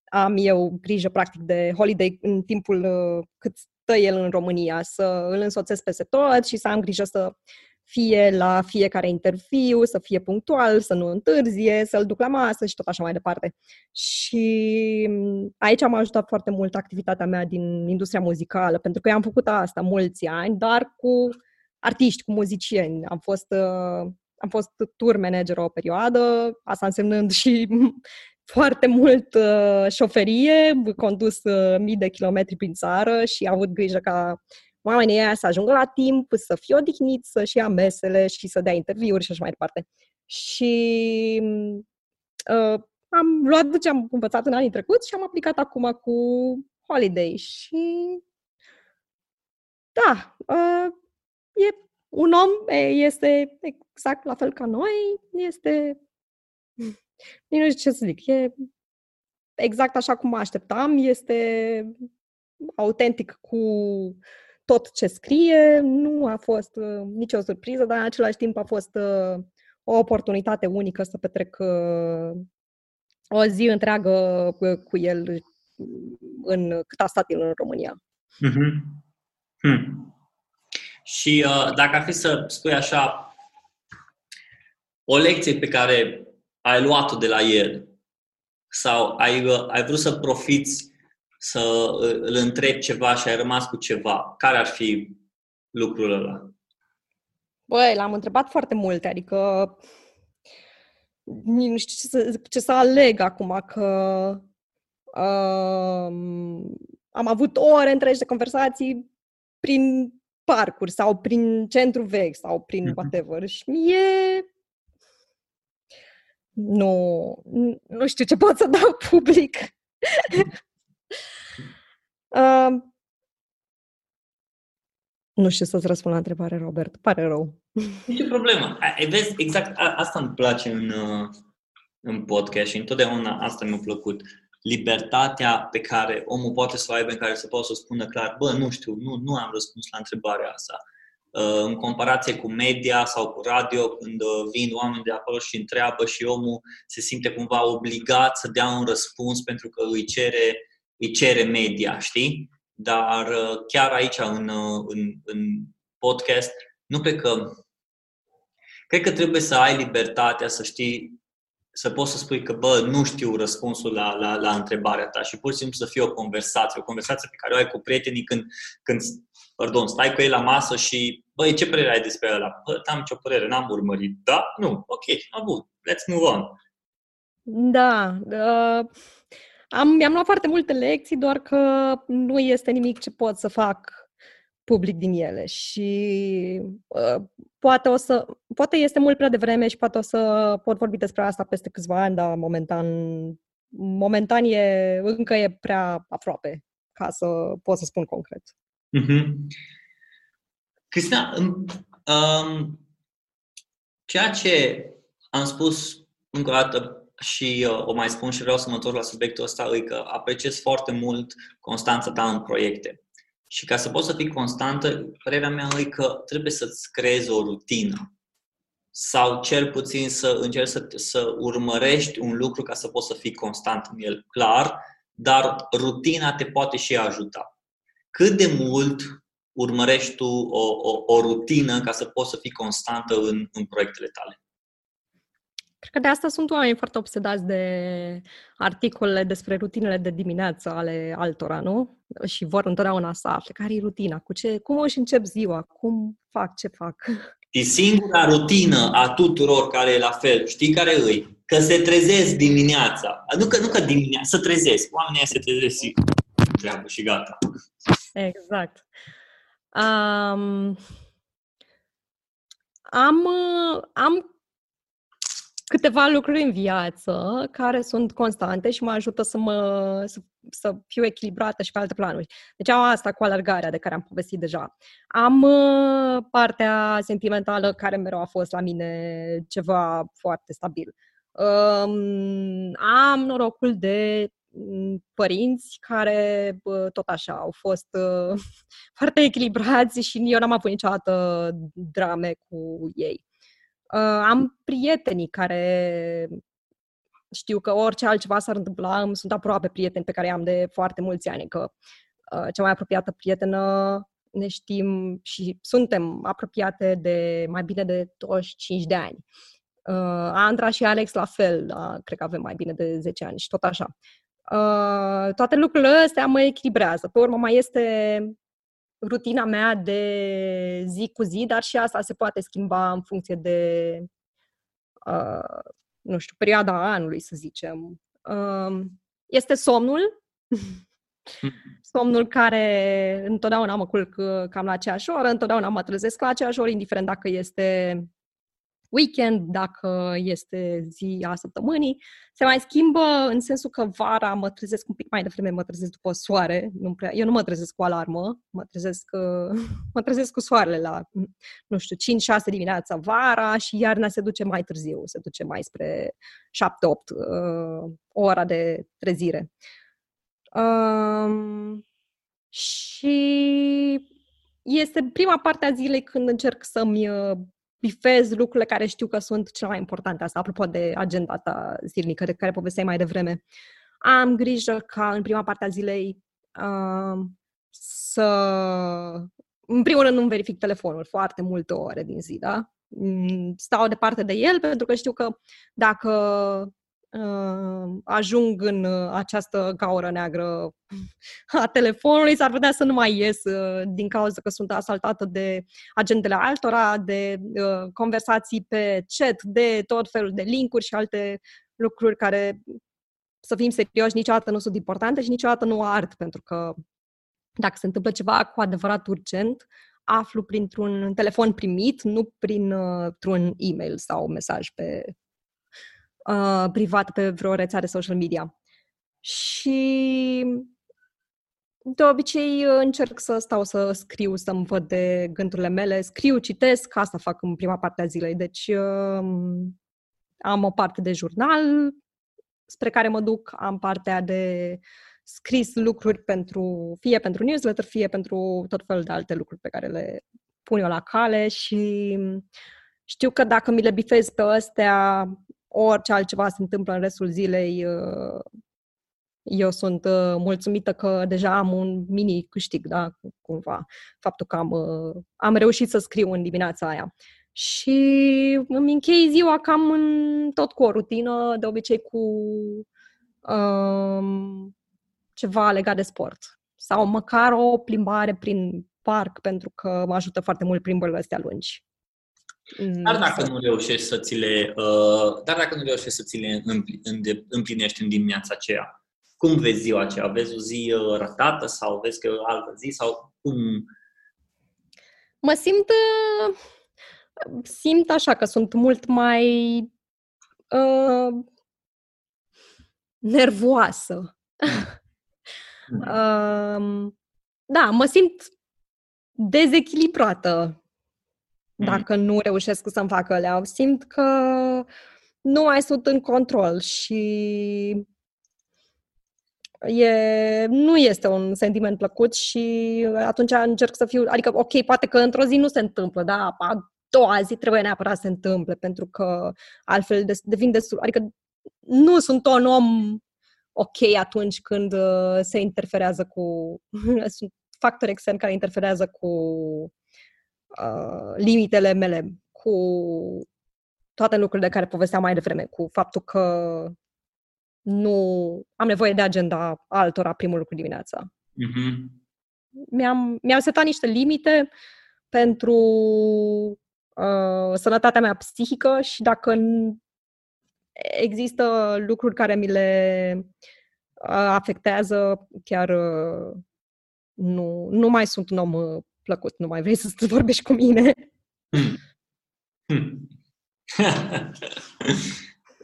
am eu grijă, practic, de holiday în timpul uh, cât stă el în România, să îl însoțesc peste tot și să am grijă să fie la fiecare interviu, să fie punctual, să nu întârzie, să-l duc la masă și tot așa mai departe. Și mm, aici am ajutat foarte mult activitatea mea din industria muzicală, pentru că eu am făcut asta mulți ani, dar cu artiști, cu muzicieni. Am fost, uh, am fost tour manager o perioadă, asta însemnând și foarte mult uh, șoferie, condus uh, mii de kilometri prin țară și am avut grijă ca oamenii ăia să ajungă la timp, să fie odihniți, să-și ia mesele și să dea interviuri și așa mai departe. Și uh, am luat ce am învățat în anii trecuți și am aplicat acum cu Holiday și da, uh, e un om, este exact la fel ca noi, este nu știu ce să zic, e exact așa cum mă așteptam, este autentic cu tot ce scrie, nu a fost uh, nicio surpriză, dar în același timp a fost uh, o oportunitate unică să petrec uh, o zi întreagă uh, cu el în cât a stat el în România. Mm-hmm. Hmm. Și uh, dacă ar fi să spui așa, o lecție pe care ai luat-o de la el sau ai, uh, ai vrut să profiți să îl întrebi ceva și ai rămas cu ceva, care ar fi lucrul ăla? Băi, l-am întrebat foarte multe, adică nu știu ce să, ce să aleg acum, că uh, am avut ore întregi de conversații prin parcuri sau prin centru vechi sau prin mm-hmm. whatever și mie nu, nu știu ce pot să dau public. Uh, nu știu să-ți răspund la întrebare, Robert. Pare rău. Nici problemă. Vezi, exact asta îmi place în, uh, în podcast și întotdeauna asta mi-a plăcut. Libertatea pe care omul poate să o aibă, în care să poată să spună clar, bă, nu știu, nu, nu am răspuns la întrebarea asta. Uh, în comparație cu media sau cu radio, când uh, vin oameni de acolo și întreabă și omul se simte cumva obligat să dea un răspuns pentru că îi cere îi cere media, știi? Dar uh, chiar aici, în, uh, în, în podcast, nu cred că. Cred că trebuie să ai libertatea să știi, să poți să spui că, bă, nu știu răspunsul la, la, la întrebarea ta și pur și simplu să fie o conversație, o conversație pe care o ai cu prietenii când, când pardon, stai cu ei la masă și, băi, ce părere ai despre ăla? Bă, am ce părere, n-am urmărit. Da? Nu? Ok, a bun, let's move on. Da, uh, am, mi-am luat foarte multe lecții, doar că nu este nimic ce pot să fac public din ele și uh, poate o să, poate este mult prea devreme și poate o să pot vorbi despre asta peste câțiva ani, dar momentan, momentan e, încă e prea aproape ca să pot să spun concret. Mm-hmm. Cristina, um, ceea ce am spus încă o dată și uh, o mai spun și vreau să mă întorc la subiectul ăsta, e că apreciez foarte mult constanța ta în proiecte. Și ca să poți să fii constantă, părerea mea e că trebuie să-ți creezi o rutină. Sau cel puțin să încerci să, să urmărești un lucru ca să poți să fii constant în el. Clar, dar rutina te poate și ajuta. Cât de mult urmărești tu o, o, o rutină ca să poți să fii constantă în, în proiectele tale? Cred că de asta sunt oameni foarte obsedați de articole despre rutinele de dimineață ale altora, nu? Și vor întotdeauna să afle care e rutina, cu ce, cum își încep ziua, cum fac, ce fac. E singura rutină a tuturor care e la fel. Știi care îi? Că se trezesc dimineața. Nu că, nu că dimineața, să trezesc. Oamenii se trezesc și treabă și gata. Exact. Um, am, am câteva lucruri în viață care sunt constante și mă ajută să, mă, să, să fiu echilibrată și pe alte planuri. Deci am asta cu alergarea de care am povestit deja. Am uh, partea sentimentală care mereu a fost la mine ceva foarte stabil. Um, am norocul de mm, părinți care tot așa au fost uh, foarte echilibrați și eu n-am avut niciodată drame cu ei. Uh, am prietenii care știu că orice altceva s-ar întâmpla, îmi sunt aproape prieteni pe care i-am de foarte mulți ani, că uh, cea mai apropiată prietenă ne știm și suntem apropiate de mai bine de 25 de ani. Uh, Andra și Alex la fel, uh, cred că avem mai bine de 10 ani și tot așa. Uh, toate lucrurile astea mă echilibrează. Pe urmă mai este rutina mea de zi cu zi, dar și asta se poate schimba în funcție de, uh, nu știu, perioada anului, să zicem. Uh, este somnul. somnul care întotdeauna mă culc cam la aceeași oră, întotdeauna mă trezesc la aceeași oră, indiferent dacă este weekend, dacă este zi a săptămânii. Se mai schimbă în sensul că vara mă trezesc un pic mai devreme, mă trezesc după soare. Nu prea, eu nu mă trezesc cu alarmă, mă trezesc, uh, mă trezesc cu soarele la, nu știu, 5-6 dimineața vara și iarna se duce mai târziu, se duce mai spre 7-8 uh, ora de trezire. Um, și este prima parte a zilei când încerc să-mi uh, bifez lucrurile care știu că sunt cele mai importante. Asta apropo de agenda ta zilnică de care povesteai mai devreme. Am grijă ca în prima parte a zilei uh, să... În primul rând nu verific telefonul foarte multe ore din zi, da? Mm, stau departe de el pentru că știu că dacă uh, ajung în uh, această gaură neagră a telefonului, s-ar putea să nu mai ies uh, din cauza că sunt asaltată de agendele altora, de uh, conversații pe chat, de tot felul de linkuri și alte lucruri care, să fim serioși, niciodată nu sunt importante și niciodată nu ard, pentru că dacă se întâmplă ceva cu adevărat urgent, aflu printr-un telefon primit, nu printr-un e-mail sau mesaj pe uh, privat pe vreo rețea de social media. Și de obicei încerc să stau să scriu, să-mi văd de gândurile mele, scriu, citesc, asta fac în prima parte a zilei. Deci uh, am o parte de jurnal spre care mă duc, am partea de scris lucruri pentru, fie pentru newsletter, fie pentru tot felul de alte lucruri pe care le pun eu la cale și știu că dacă mi le bifez pe astea, orice altceva se întâmplă în restul zilei, uh, eu sunt uh, mulțumită că deja am un mini câștig, da, cumva, faptul că am, uh, am reușit să scriu în dimineața aia. Și îmi închei ziua cam în, tot cu o rutină, de obicei cu um, ceva legat de sport. Sau măcar o plimbare prin parc, pentru că mă ajută foarte mult plimbările astea lungi. Mm, dar dacă nu reușești să ți le, uh, dar dacă nu reușești să ți le împlinești în dimineața aceea, cum vezi ziua aceea? Vezi o zi uh, ratată sau vezi că e o altă zi sau cum? Mă simt uh, simt așa că sunt mult mai uh, nervoasă. uh, da, mă simt dezechilibrată Mm. Dacă nu reușesc să-mi fac alea. Simt că nu mai sunt în control și e, nu este un sentiment plăcut și atunci încerc să fiu, adică ok, poate că într-o zi nu se întâmplă, dar a doua zi trebuie neapărat să se întâmple, pentru că altfel devin destul, adică nu sunt un om ok atunci când uh, se interferează cu, sunt factori externi care interferează cu uh, limitele mele, cu toate lucrurile de care povesteam mai devreme, cu faptul că nu am nevoie de agenda altora primul lucru dimineața. Mm-hmm. Mi-am, mi-am setat niște limite pentru uh, sănătatea mea psihică și dacă există lucruri care mi le uh, afectează, chiar uh, nu, nu mai sunt un om uh, plăcut, nu mai vrei să vorbești cu mine.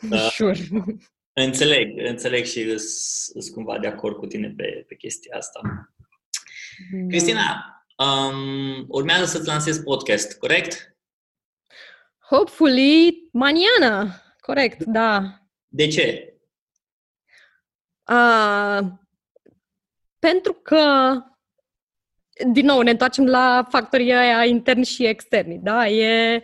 da. Sure. Înțeleg, înțeleg și sunt cumva de acord cu tine pe, pe chestia asta. Da. Cristina, um, urmează să-ți lansezi podcast, corect? Hopefully, maniana. Corect, da. De ce? Uh, pentru că, din nou, ne întoarcem la factorii aia interni și externi, da? E,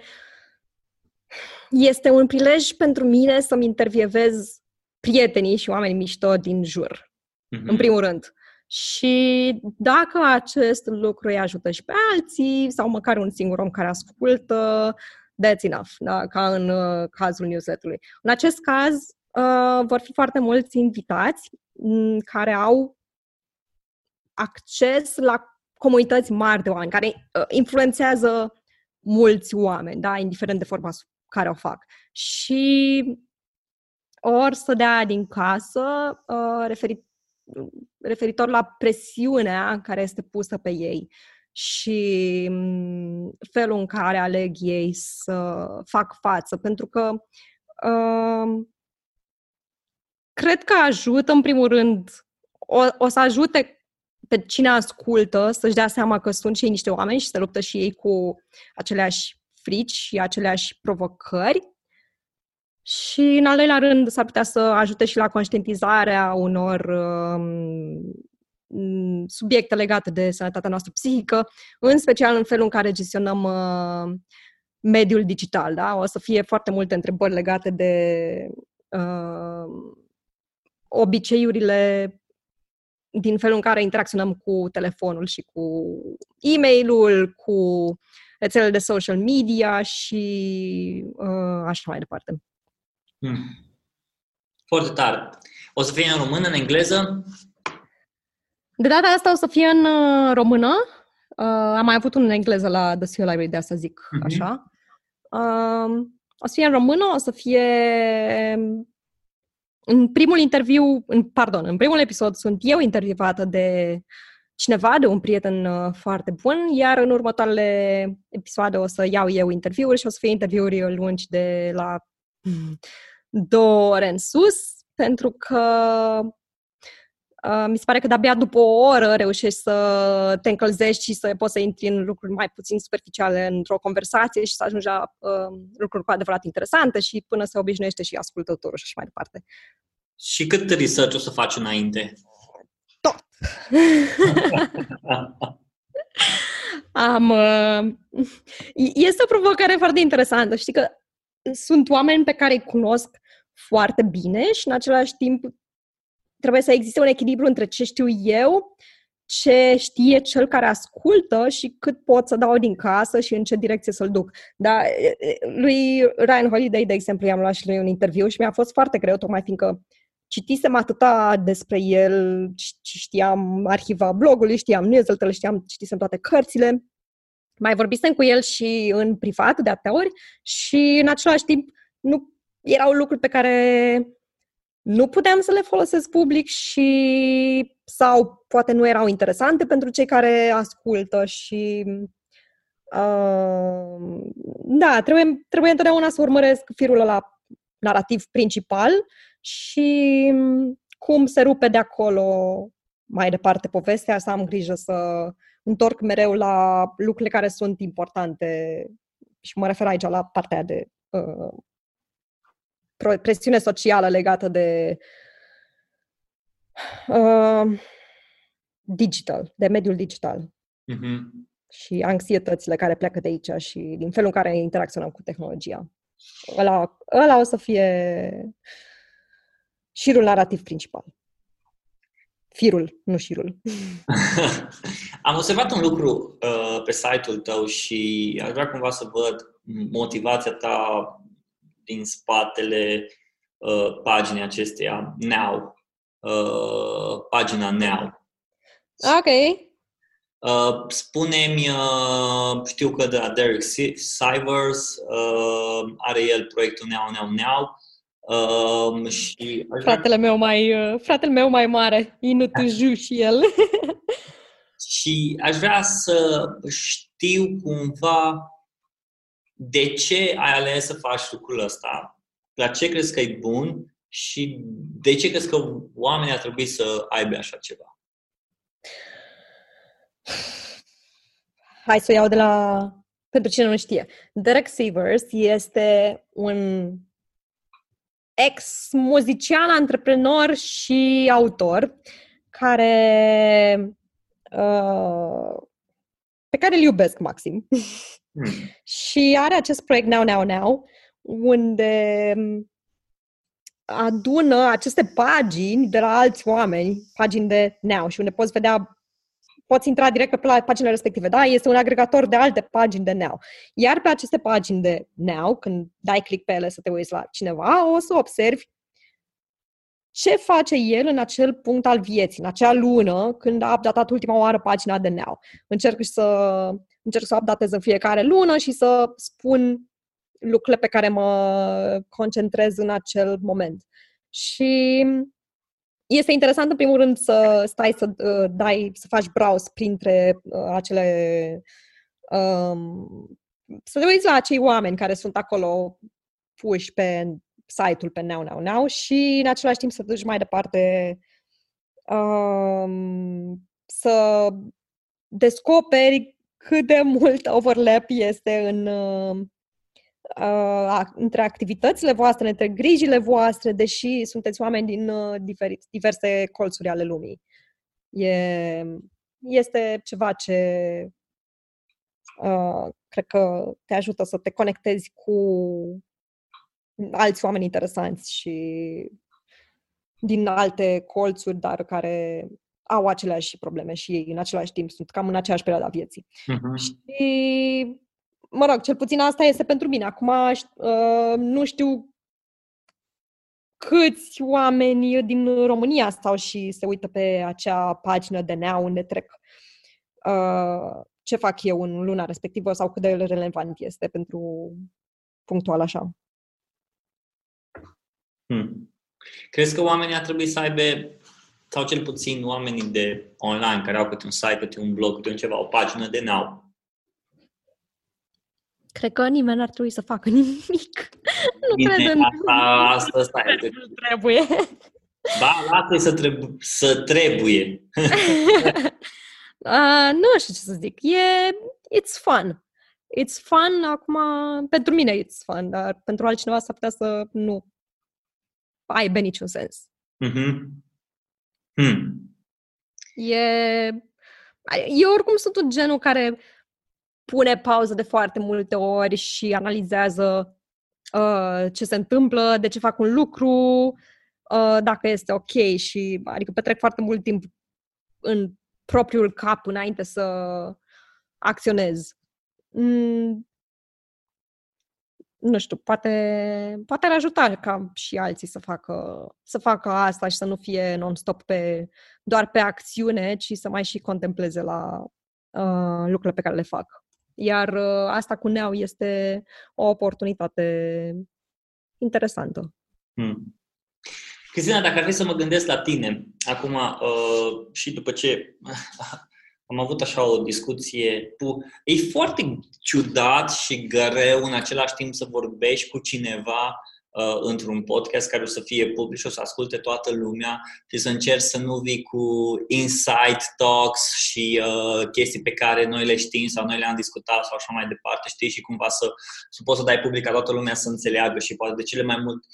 este un prilej pentru mine să-mi intervievez prietenii și oamenii mișto din jur, mm-hmm. în primul rând. Și dacă acest lucru îi ajută și pe alții, sau măcar un singur om care ascultă, that's enough, da? ca în uh, cazul newsletterului. În acest caz, uh, vor fi foarte mulți invitați m- care au acces la comunități mari de oameni, care uh, influențează mulți oameni, da? indiferent de forma care o fac. Și ori să dea din casă uh, referit, referitor la presiunea care este pusă pe ei și mm, felul în care aleg ei să fac față. Pentru că uh, cred că ajută, în primul rând, o, o să ajute pe cine ascultă să-și dea seama că sunt și ei niște oameni și se luptă și ei cu aceleași frici și aceleași provocări. Și, în al doilea rând, s-ar putea să ajute și la conștientizarea unor um, subiecte legate de sănătatea noastră psihică, în special în felul în care gestionăm uh, mediul digital. Da? O să fie foarte multe întrebări legate de uh, obiceiurile din felul în care interacționăm cu telefonul și cu e-mailul, cu rețelele de social media și uh, așa mai departe. Hmm. Foarte tare. O să fie în română, în engleză? De data asta o să fie în uh, română. Uh, am mai avut un în engleză la The CEO Library, de asta zic uh-huh. așa. Uh, o să fie în română, o să fie în primul interviu, în, pardon, în primul episod sunt eu intervievată de cineva, de un prieten uh, foarte bun, iar în următoarele episoade o să iau eu interviuri și o să fie interviuri lungi de la două ore în sus, pentru că uh, mi se pare că de-abia după o oră reușești să te încălzești și să poți să intri în lucruri mai puțin superficiale într-o conversație și să ajungi la uh, lucruri cu adevărat interesante și până se obișnuiește și ascultătorul și așa mai departe. Și cât research o să faci înainte? Tot! Am, uh, este o provocare foarte interesantă. Știi că sunt oameni pe care îi cunosc foarte bine și în același timp trebuie să existe un echilibru între ce știu eu, ce știe cel care ascultă și cât pot să dau din casă și în ce direcție să-l duc. Da, lui Ryan Holiday, de exemplu, i-am luat și lui un interviu și mi-a fost foarte greu, tocmai fiindcă citisem atâta despre el, știam arhiva blogului, știam newsletter știam, citisem toate cărțile mai vorbisem cu el și în privat de atâtea ori și în același timp nu erau lucruri pe care nu puteam să le folosesc public și sau poate nu erau interesante pentru cei care ascultă și uh, da, trebuie, trebuie întotdeauna să urmăresc firul ăla narrativ principal și cum se rupe de acolo mai departe povestea, să am grijă să întorc mereu la lucrurile care sunt importante și mă refer aici la partea de uh, presiune socială legată de uh, digital, de mediul digital. Mm-hmm. Și anxietățile care pleacă de aici și din felul în care interacționăm cu tehnologia. Ăla, ăla o să fie șirul narrativ principal. Firul, nu șirul. Am observat un lucru uh, pe site-ul tău și aș vrea cumva să văd motivația ta din spatele uh, paginii acesteia, Now. Uh, pagina Now. Ok. Uh, spune-mi, uh, știu că de la Derek Sivers uh, are el proiectul Now, Now, Now Um, și fratele meu mai, uh, fratele meu mai mare, Inutuju și el. și aș vrea să știu cumva de ce ai ales să faci lucrul ăsta? La ce crezi că e bun și de ce crezi că oamenii ar trebui să aibă așa ceva? Hai să o iau de la... Pentru cine nu știe. Derek Savers este un ex-muzician, antreprenor și autor care uh, pe care îl iubesc maxim. Hmm. și are acest proiect Now, Now, Now, unde adună aceste pagini de la alți oameni, pagini de Now, și unde poți vedea poți intra direct pe la paginile respective. Da, este un agregator de alte pagini de Now. Iar pe aceste pagini de Now, când dai click pe ele să te uiți la cineva, o să observi ce face el în acel punct al vieții, în acea lună, când a updatat ultima oară pagina de Now. Încerc să, încerc să updatez în fiecare lună și să spun lucrurile pe care mă concentrez în acel moment. Și este interesant, în primul rând, să stai să uh, dai, să faci browse printre uh, acele um, să te uiți la acei oameni care sunt acolo puși pe site-ul pe Now Now Now și în același timp să duci mai departe um, să descoperi cât de mult overlap este în uh, uh, între activitățile voastre, între grijile voastre, deși sunteți oameni din uh, diferit, diverse colțuri ale lumii. E, este ceva ce uh, cred că te ajută să te conectezi cu alți oameni interesanți și din alte colțuri, dar care au aceleași probleme și ei în același timp sunt cam în aceeași perioadă a vieții. Uh-huh. Și mă rog, cel puțin asta este pentru mine. Acum uh, nu știu câți oameni din România stau și se uită pe acea pagină de nea unde trec uh, ce fac eu în luna respectivă sau cât de relevant este pentru punctual așa. Hmm. Crezi că oamenii ar trebui să aibă, sau cel puțin oamenii de online care au câte un site, câte un blog, câte un ceva, o pagină de now, Cred că nimeni n-ar trebui să facă nimic. nu Bine, cred în... Asta, asta, asta Nu trebuie. Da, lasă să, trebu- să trebuie. uh, nu știu ce să zic. E, it's fun. It's fun, acum, pentru mine it's fun, dar pentru altcineva s-ar putea să nu aibă niciun sens. Mm-hmm. Hmm. E, eu oricum sunt un genul care pune pauză de foarte multe ori și analizează uh, ce se întâmplă, de ce fac un lucru, uh, dacă este ok și adică petrec foarte mult timp în propriul cap înainte să acționez. Mm, nu știu, poate, poate ar ajuta ca și alții să facă, să facă asta și să nu fie non-stop pe, doar pe acțiune, ci să mai și contempleze la uh, lucrurile pe care le fac. Iar uh, asta cu Neau este o oportunitate interesantă. Hmm. Cristina, dacă ar fi să mă gândesc la tine, acum uh, și după ce am avut așa o discuție cu... E foarte ciudat și greu în același timp să vorbești cu cineva uh, într-un podcast care o să fie public și o să asculte toată lumea și să încerci să nu vii cu inside talks și uh, chestii pe care noi le știm sau noi le-am discutat sau așa mai departe, știi, și cumva să, să poți să dai public ca toată lumea să înțeleagă și poate de cele mai mult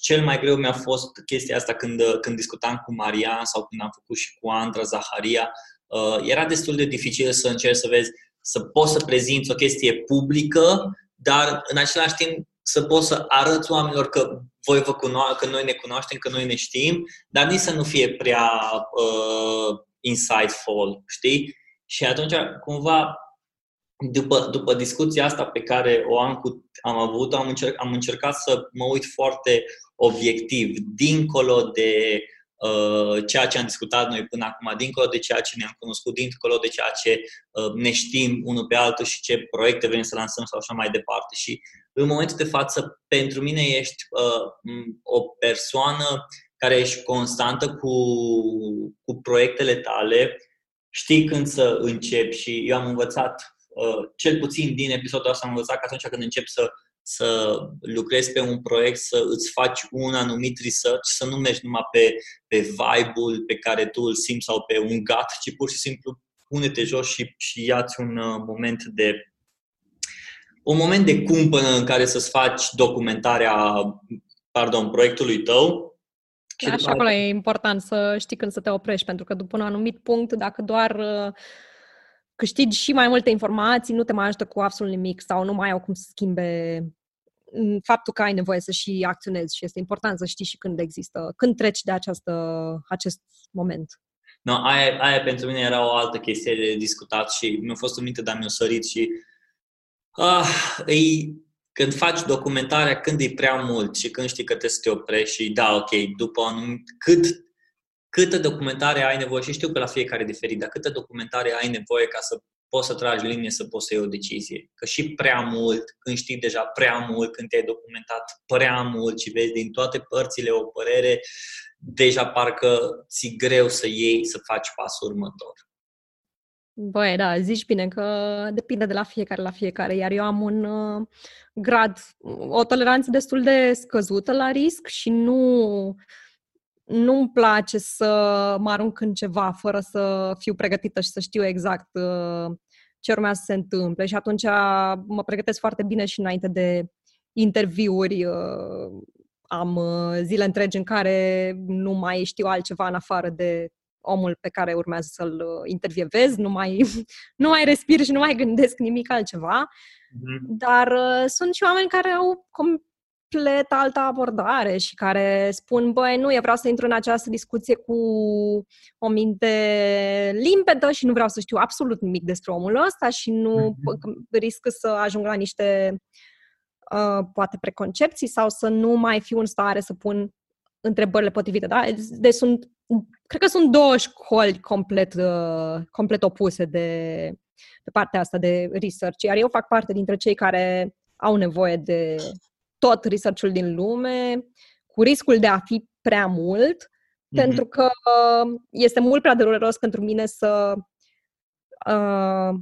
cel mai greu mi-a fost chestia asta când, când discutam cu Marian sau când am făcut și cu Andra Zaharia. Uh, era destul de dificil să încerci să vezi, să poți să prezinți o chestie publică, dar în același timp să poți să arăți oamenilor că voi vă cuno- că noi ne cunoaștem, că noi ne știm, dar nici să nu fie prea uh, insightful, știi? Și atunci, cumva, după, după discuția asta pe care o am, cu, am avut, am, încerc, am încercat să mă uit foarte obiectiv, dincolo de uh, ceea ce am discutat noi până acum, dincolo de ceea ce ne-am cunoscut, dincolo de ceea ce uh, ne știm unul pe altul și ce proiecte vrem să lansăm sau așa mai departe. Și în momentul de față, pentru mine ești uh, o persoană care ești constantă cu, cu proiectele tale, știi când să începi și eu am învățat uh, cel puțin din episodul ăsta am învățat că atunci când încep să, să lucrezi pe un proiect, să îți faci un anumit research, să nu mergi numai pe, pe vibe-ul pe care tu îl simți sau pe un gut, ci pur și simplu pune-te jos și, și ia-ți un uh, moment de un moment de cumpănă în care să-ți faci documentarea, pardon, proiectului tău. Da, și acolo e important să știi când să te oprești, pentru că după un anumit punct, dacă doar uh, câștigi și mai multe informații, nu te mai ajută cu absolut nimic sau nu mai au cum să schimbe mm, faptul că ai nevoie să și acționezi și este important să știi și când există, când treci de această, acest moment. No, aia, aia pentru mine era o altă chestie de discutat și mi-a fost în minte, dar mi-a sărit și ah, e, când faci documentarea, când e prea mult și când știi că te să te oprești și da, ok, după anumit, cât, câtă documentare ai nevoie și știu că la fiecare e diferit, dar câtă documentare ai nevoie ca să poți să tragi linie, să poți să iei o decizie. Că și prea mult, când știi deja prea mult, când te-ai documentat prea mult și vezi din toate părțile o părere, deja parcă ți greu să iei, să faci pasul următor. Băi, da, zici bine că depinde de la fiecare la fiecare, iar eu am un uh, grad, o toleranță destul de scăzută la risc și nu nu-mi place să mă arunc în ceva fără să fiu pregătită și să știu exact uh, ce urmează să se întâmple și atunci mă pregătesc foarte bine și înainte de interviuri. Uh, am uh, zile întregi în care nu mai știu altceva în afară de omul pe care urmează să-l intervievez, nu mai, nu mai respir și nu mai gândesc nimic altceva. Mm-hmm. Dar uh, sunt și oameni care au complet altă abordare și care spun, băi, nu, eu vreau să intru în această discuție cu o minte limpedă și nu vreau să știu absolut nimic despre omul ăsta și nu mm-hmm. risc să ajung la niște uh, poate preconcepții sau să nu mai fiu în stare să pun întrebările potrivite. Da? Deci sunt, cred că sunt două școli complet, uh, complet opuse de, pe partea asta de research, iar eu fac parte dintre cei care au nevoie de tot research-ul din lume, cu riscul de a fi prea mult, mm-hmm. pentru că este mult prea dureros pentru mine să uh,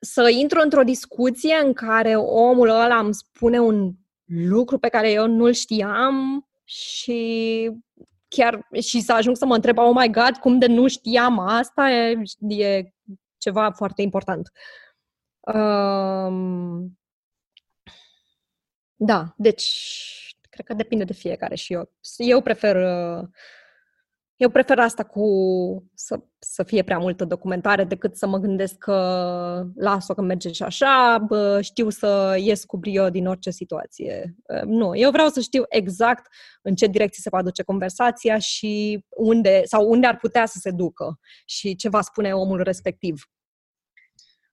să intru într-o discuție în care omul ăla îmi spune un lucru pe care eu nu-l știam și chiar și să ajung să mă întreb, oh my god, cum de nu știam asta, e, e ceva foarte important. Um, da, deci cred că depinde de fiecare și eu. Eu prefer eu prefer asta cu să, să fie prea multă documentare decât să mă gândesc că las-o că merge și așa, bă, știu să ies cu brio din orice situație. Nu, eu vreau să știu exact în ce direcție se va duce conversația și unde, sau unde ar putea să se ducă și ce va spune omul respectiv.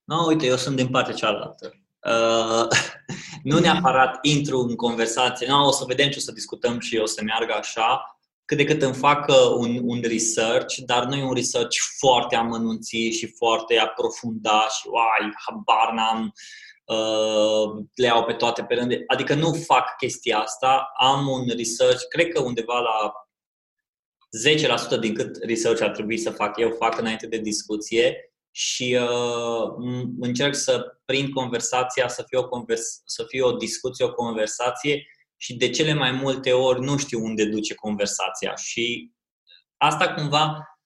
No, uite, eu sunt din partea cealaltă. Uh, nu neapărat intru în conversație, no, o să vedem ce o să discutăm și o să meargă așa, cât de cât îmi fac uh, un, un research, dar nu e un research foarte amănunțit și foarte aprofundat și uai, habar n-am, uh, le iau pe toate pe rând. Adică nu fac chestia asta, am un research, cred că undeva la 10% din cât research ar trebui să fac. Eu, fac înainte de discuție și uh, încerc să prind conversația, să fie, o convers- să fie o discuție, o conversație și de cele mai multe ori nu știu unde duce conversația. Și asta cumva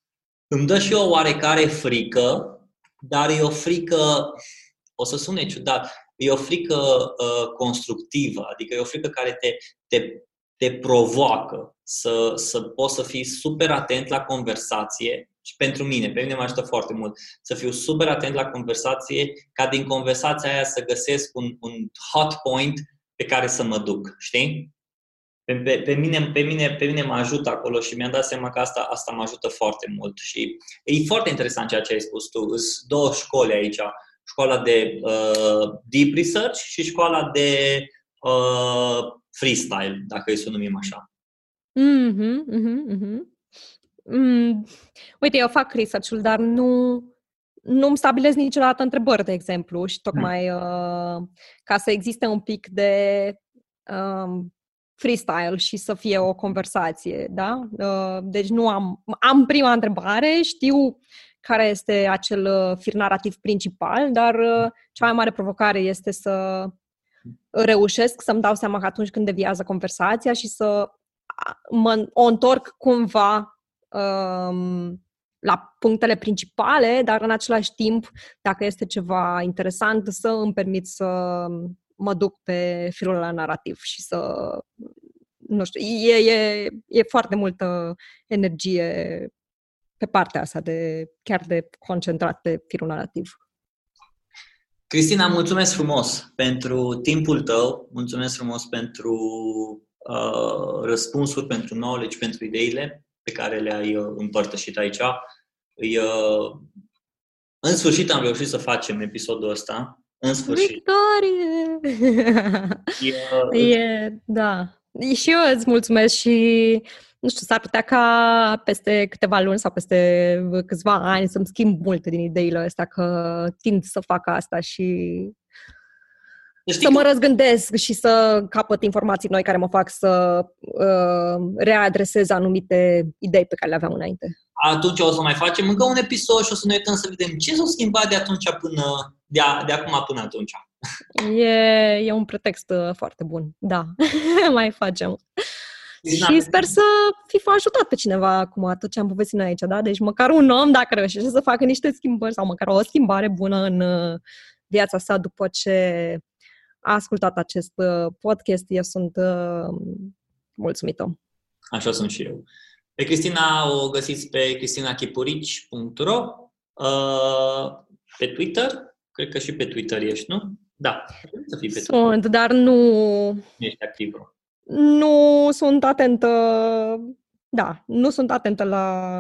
îmi dă și o oarecare frică, dar e o frică, o să sune ciudat, e o frică uh, constructivă, adică e o frică care te, te, te provoacă să, să poți să fii super atent la conversație și pentru mine, pe mine mă ajută foarte mult să fiu super atent la conversație, ca din conversația aia să găsesc un, un hot point pe care să mă duc, știi? Pe, pe, pe, mine, pe, mine, pe mine mă ajută acolo și mi-am dat seama că asta, asta mă ajută foarte mult. Și e foarte interesant ceea ce ai spus tu. Sunt două școli aici. Școala de uh, deep research și școala de uh, freestyle, dacă îi să o numim așa. Mm-hmm, mm-hmm, mm-hmm. Mm. Uite, eu fac research-ul, dar nu nu-mi stabilesc niciodată întrebări, de exemplu, și tocmai uh, ca să existe un pic de um, freestyle și să fie o conversație, da? Uh, deci nu am, am prima întrebare, știu care este acel uh, fir narrativ principal, dar uh, cea mai mare provocare este să reușesc să-mi dau seama că atunci când deviază conversația și să mă, o întorc cumva um, la punctele principale, dar în același timp, dacă este ceva interesant, să îmi permit să mă duc pe firul la narrativ și să nu știu, e, e, e foarte multă energie pe partea asta de chiar de concentrat pe firul narrativ. Cristina, mulțumesc frumos pentru timpul tău, mulțumesc frumos pentru uh, răspunsuri, pentru knowledge, pentru ideile pe care le-ai uh, împărtășit aici. uh, în sfârșit am reușit să facem episodul ăsta. În sfârșit. Victorie! e, e, da. Și eu îți mulțumesc și nu știu, s-ar putea ca peste câteva luni sau peste câțiva ani să-mi schimb multe din ideile astea, că tind să fac asta și Știi să mă răzgândesc și să capăt informații noi care mă fac să uh, readresez anumite idei pe care le aveam înainte. Atunci o să mai facem încă un episod și o să ne uităm să vedem ce s-a schimbat de atunci până, de, a, de acum până atunci. E, e un pretext uh, foarte bun, da, mai facem. Și sper să fi ajutat pe cineva acum tot ce am povestit noi aici, da? Deci măcar un om, dacă reușește să facă niște schimbări sau măcar o schimbare bună în uh, viața sa după ce a ascultat acest uh, podcast, eu sunt mulțumită. Așa sunt și eu. Pe Cristina o găsiți pe cristinachipurici.ro pe Twitter, cred că și pe Twitter ești, nu? Da, să fii pe Sunt, dar nu... Ești activă. Nu sunt atentă... Da, nu sunt atentă la...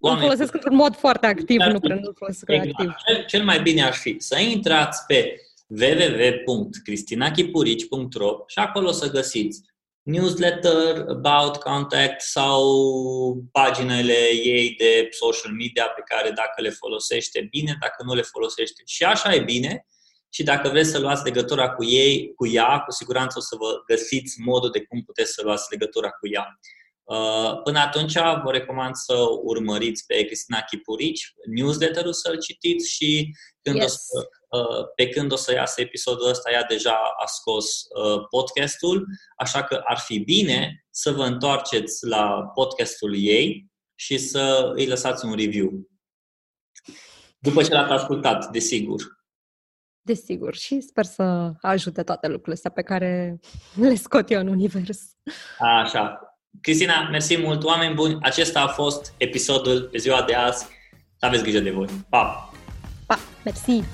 Oameni, îl folosesc într-un mod foarte activ, nu prea nu folosesc exact. activ. Cel, cel mai bine ar fi să intrați pe www.cristinachipurici.ro și acolo să găsiți newsletter, about contact sau paginile ei de social media pe care dacă le folosește bine, dacă nu le folosește și așa e bine, și dacă vreți să luați legătura cu ei, cu ea, cu siguranță o să vă găsiți modul de cum puteți să luați legătura cu ea. Uh, până atunci, vă recomand să urmăriți pe Cristina Chipurici, newsletter-ul să-l citiți și când yes. o să, uh, pe când o să iasă episodul ăsta, ea deja a scos uh, podcastul, așa că ar fi bine să vă întoarceți la podcastul ei și să îi lăsați un review. După ce l-ați ascultat, desigur. Desigur, și sper să ajute toate lucrurile astea pe care le scot eu în univers. Așa. Cristina, mersi mult, oameni buni. Acesta a fost episodul pe ziua de azi. Aveți grijă de voi. Pa! Pa! Mersi!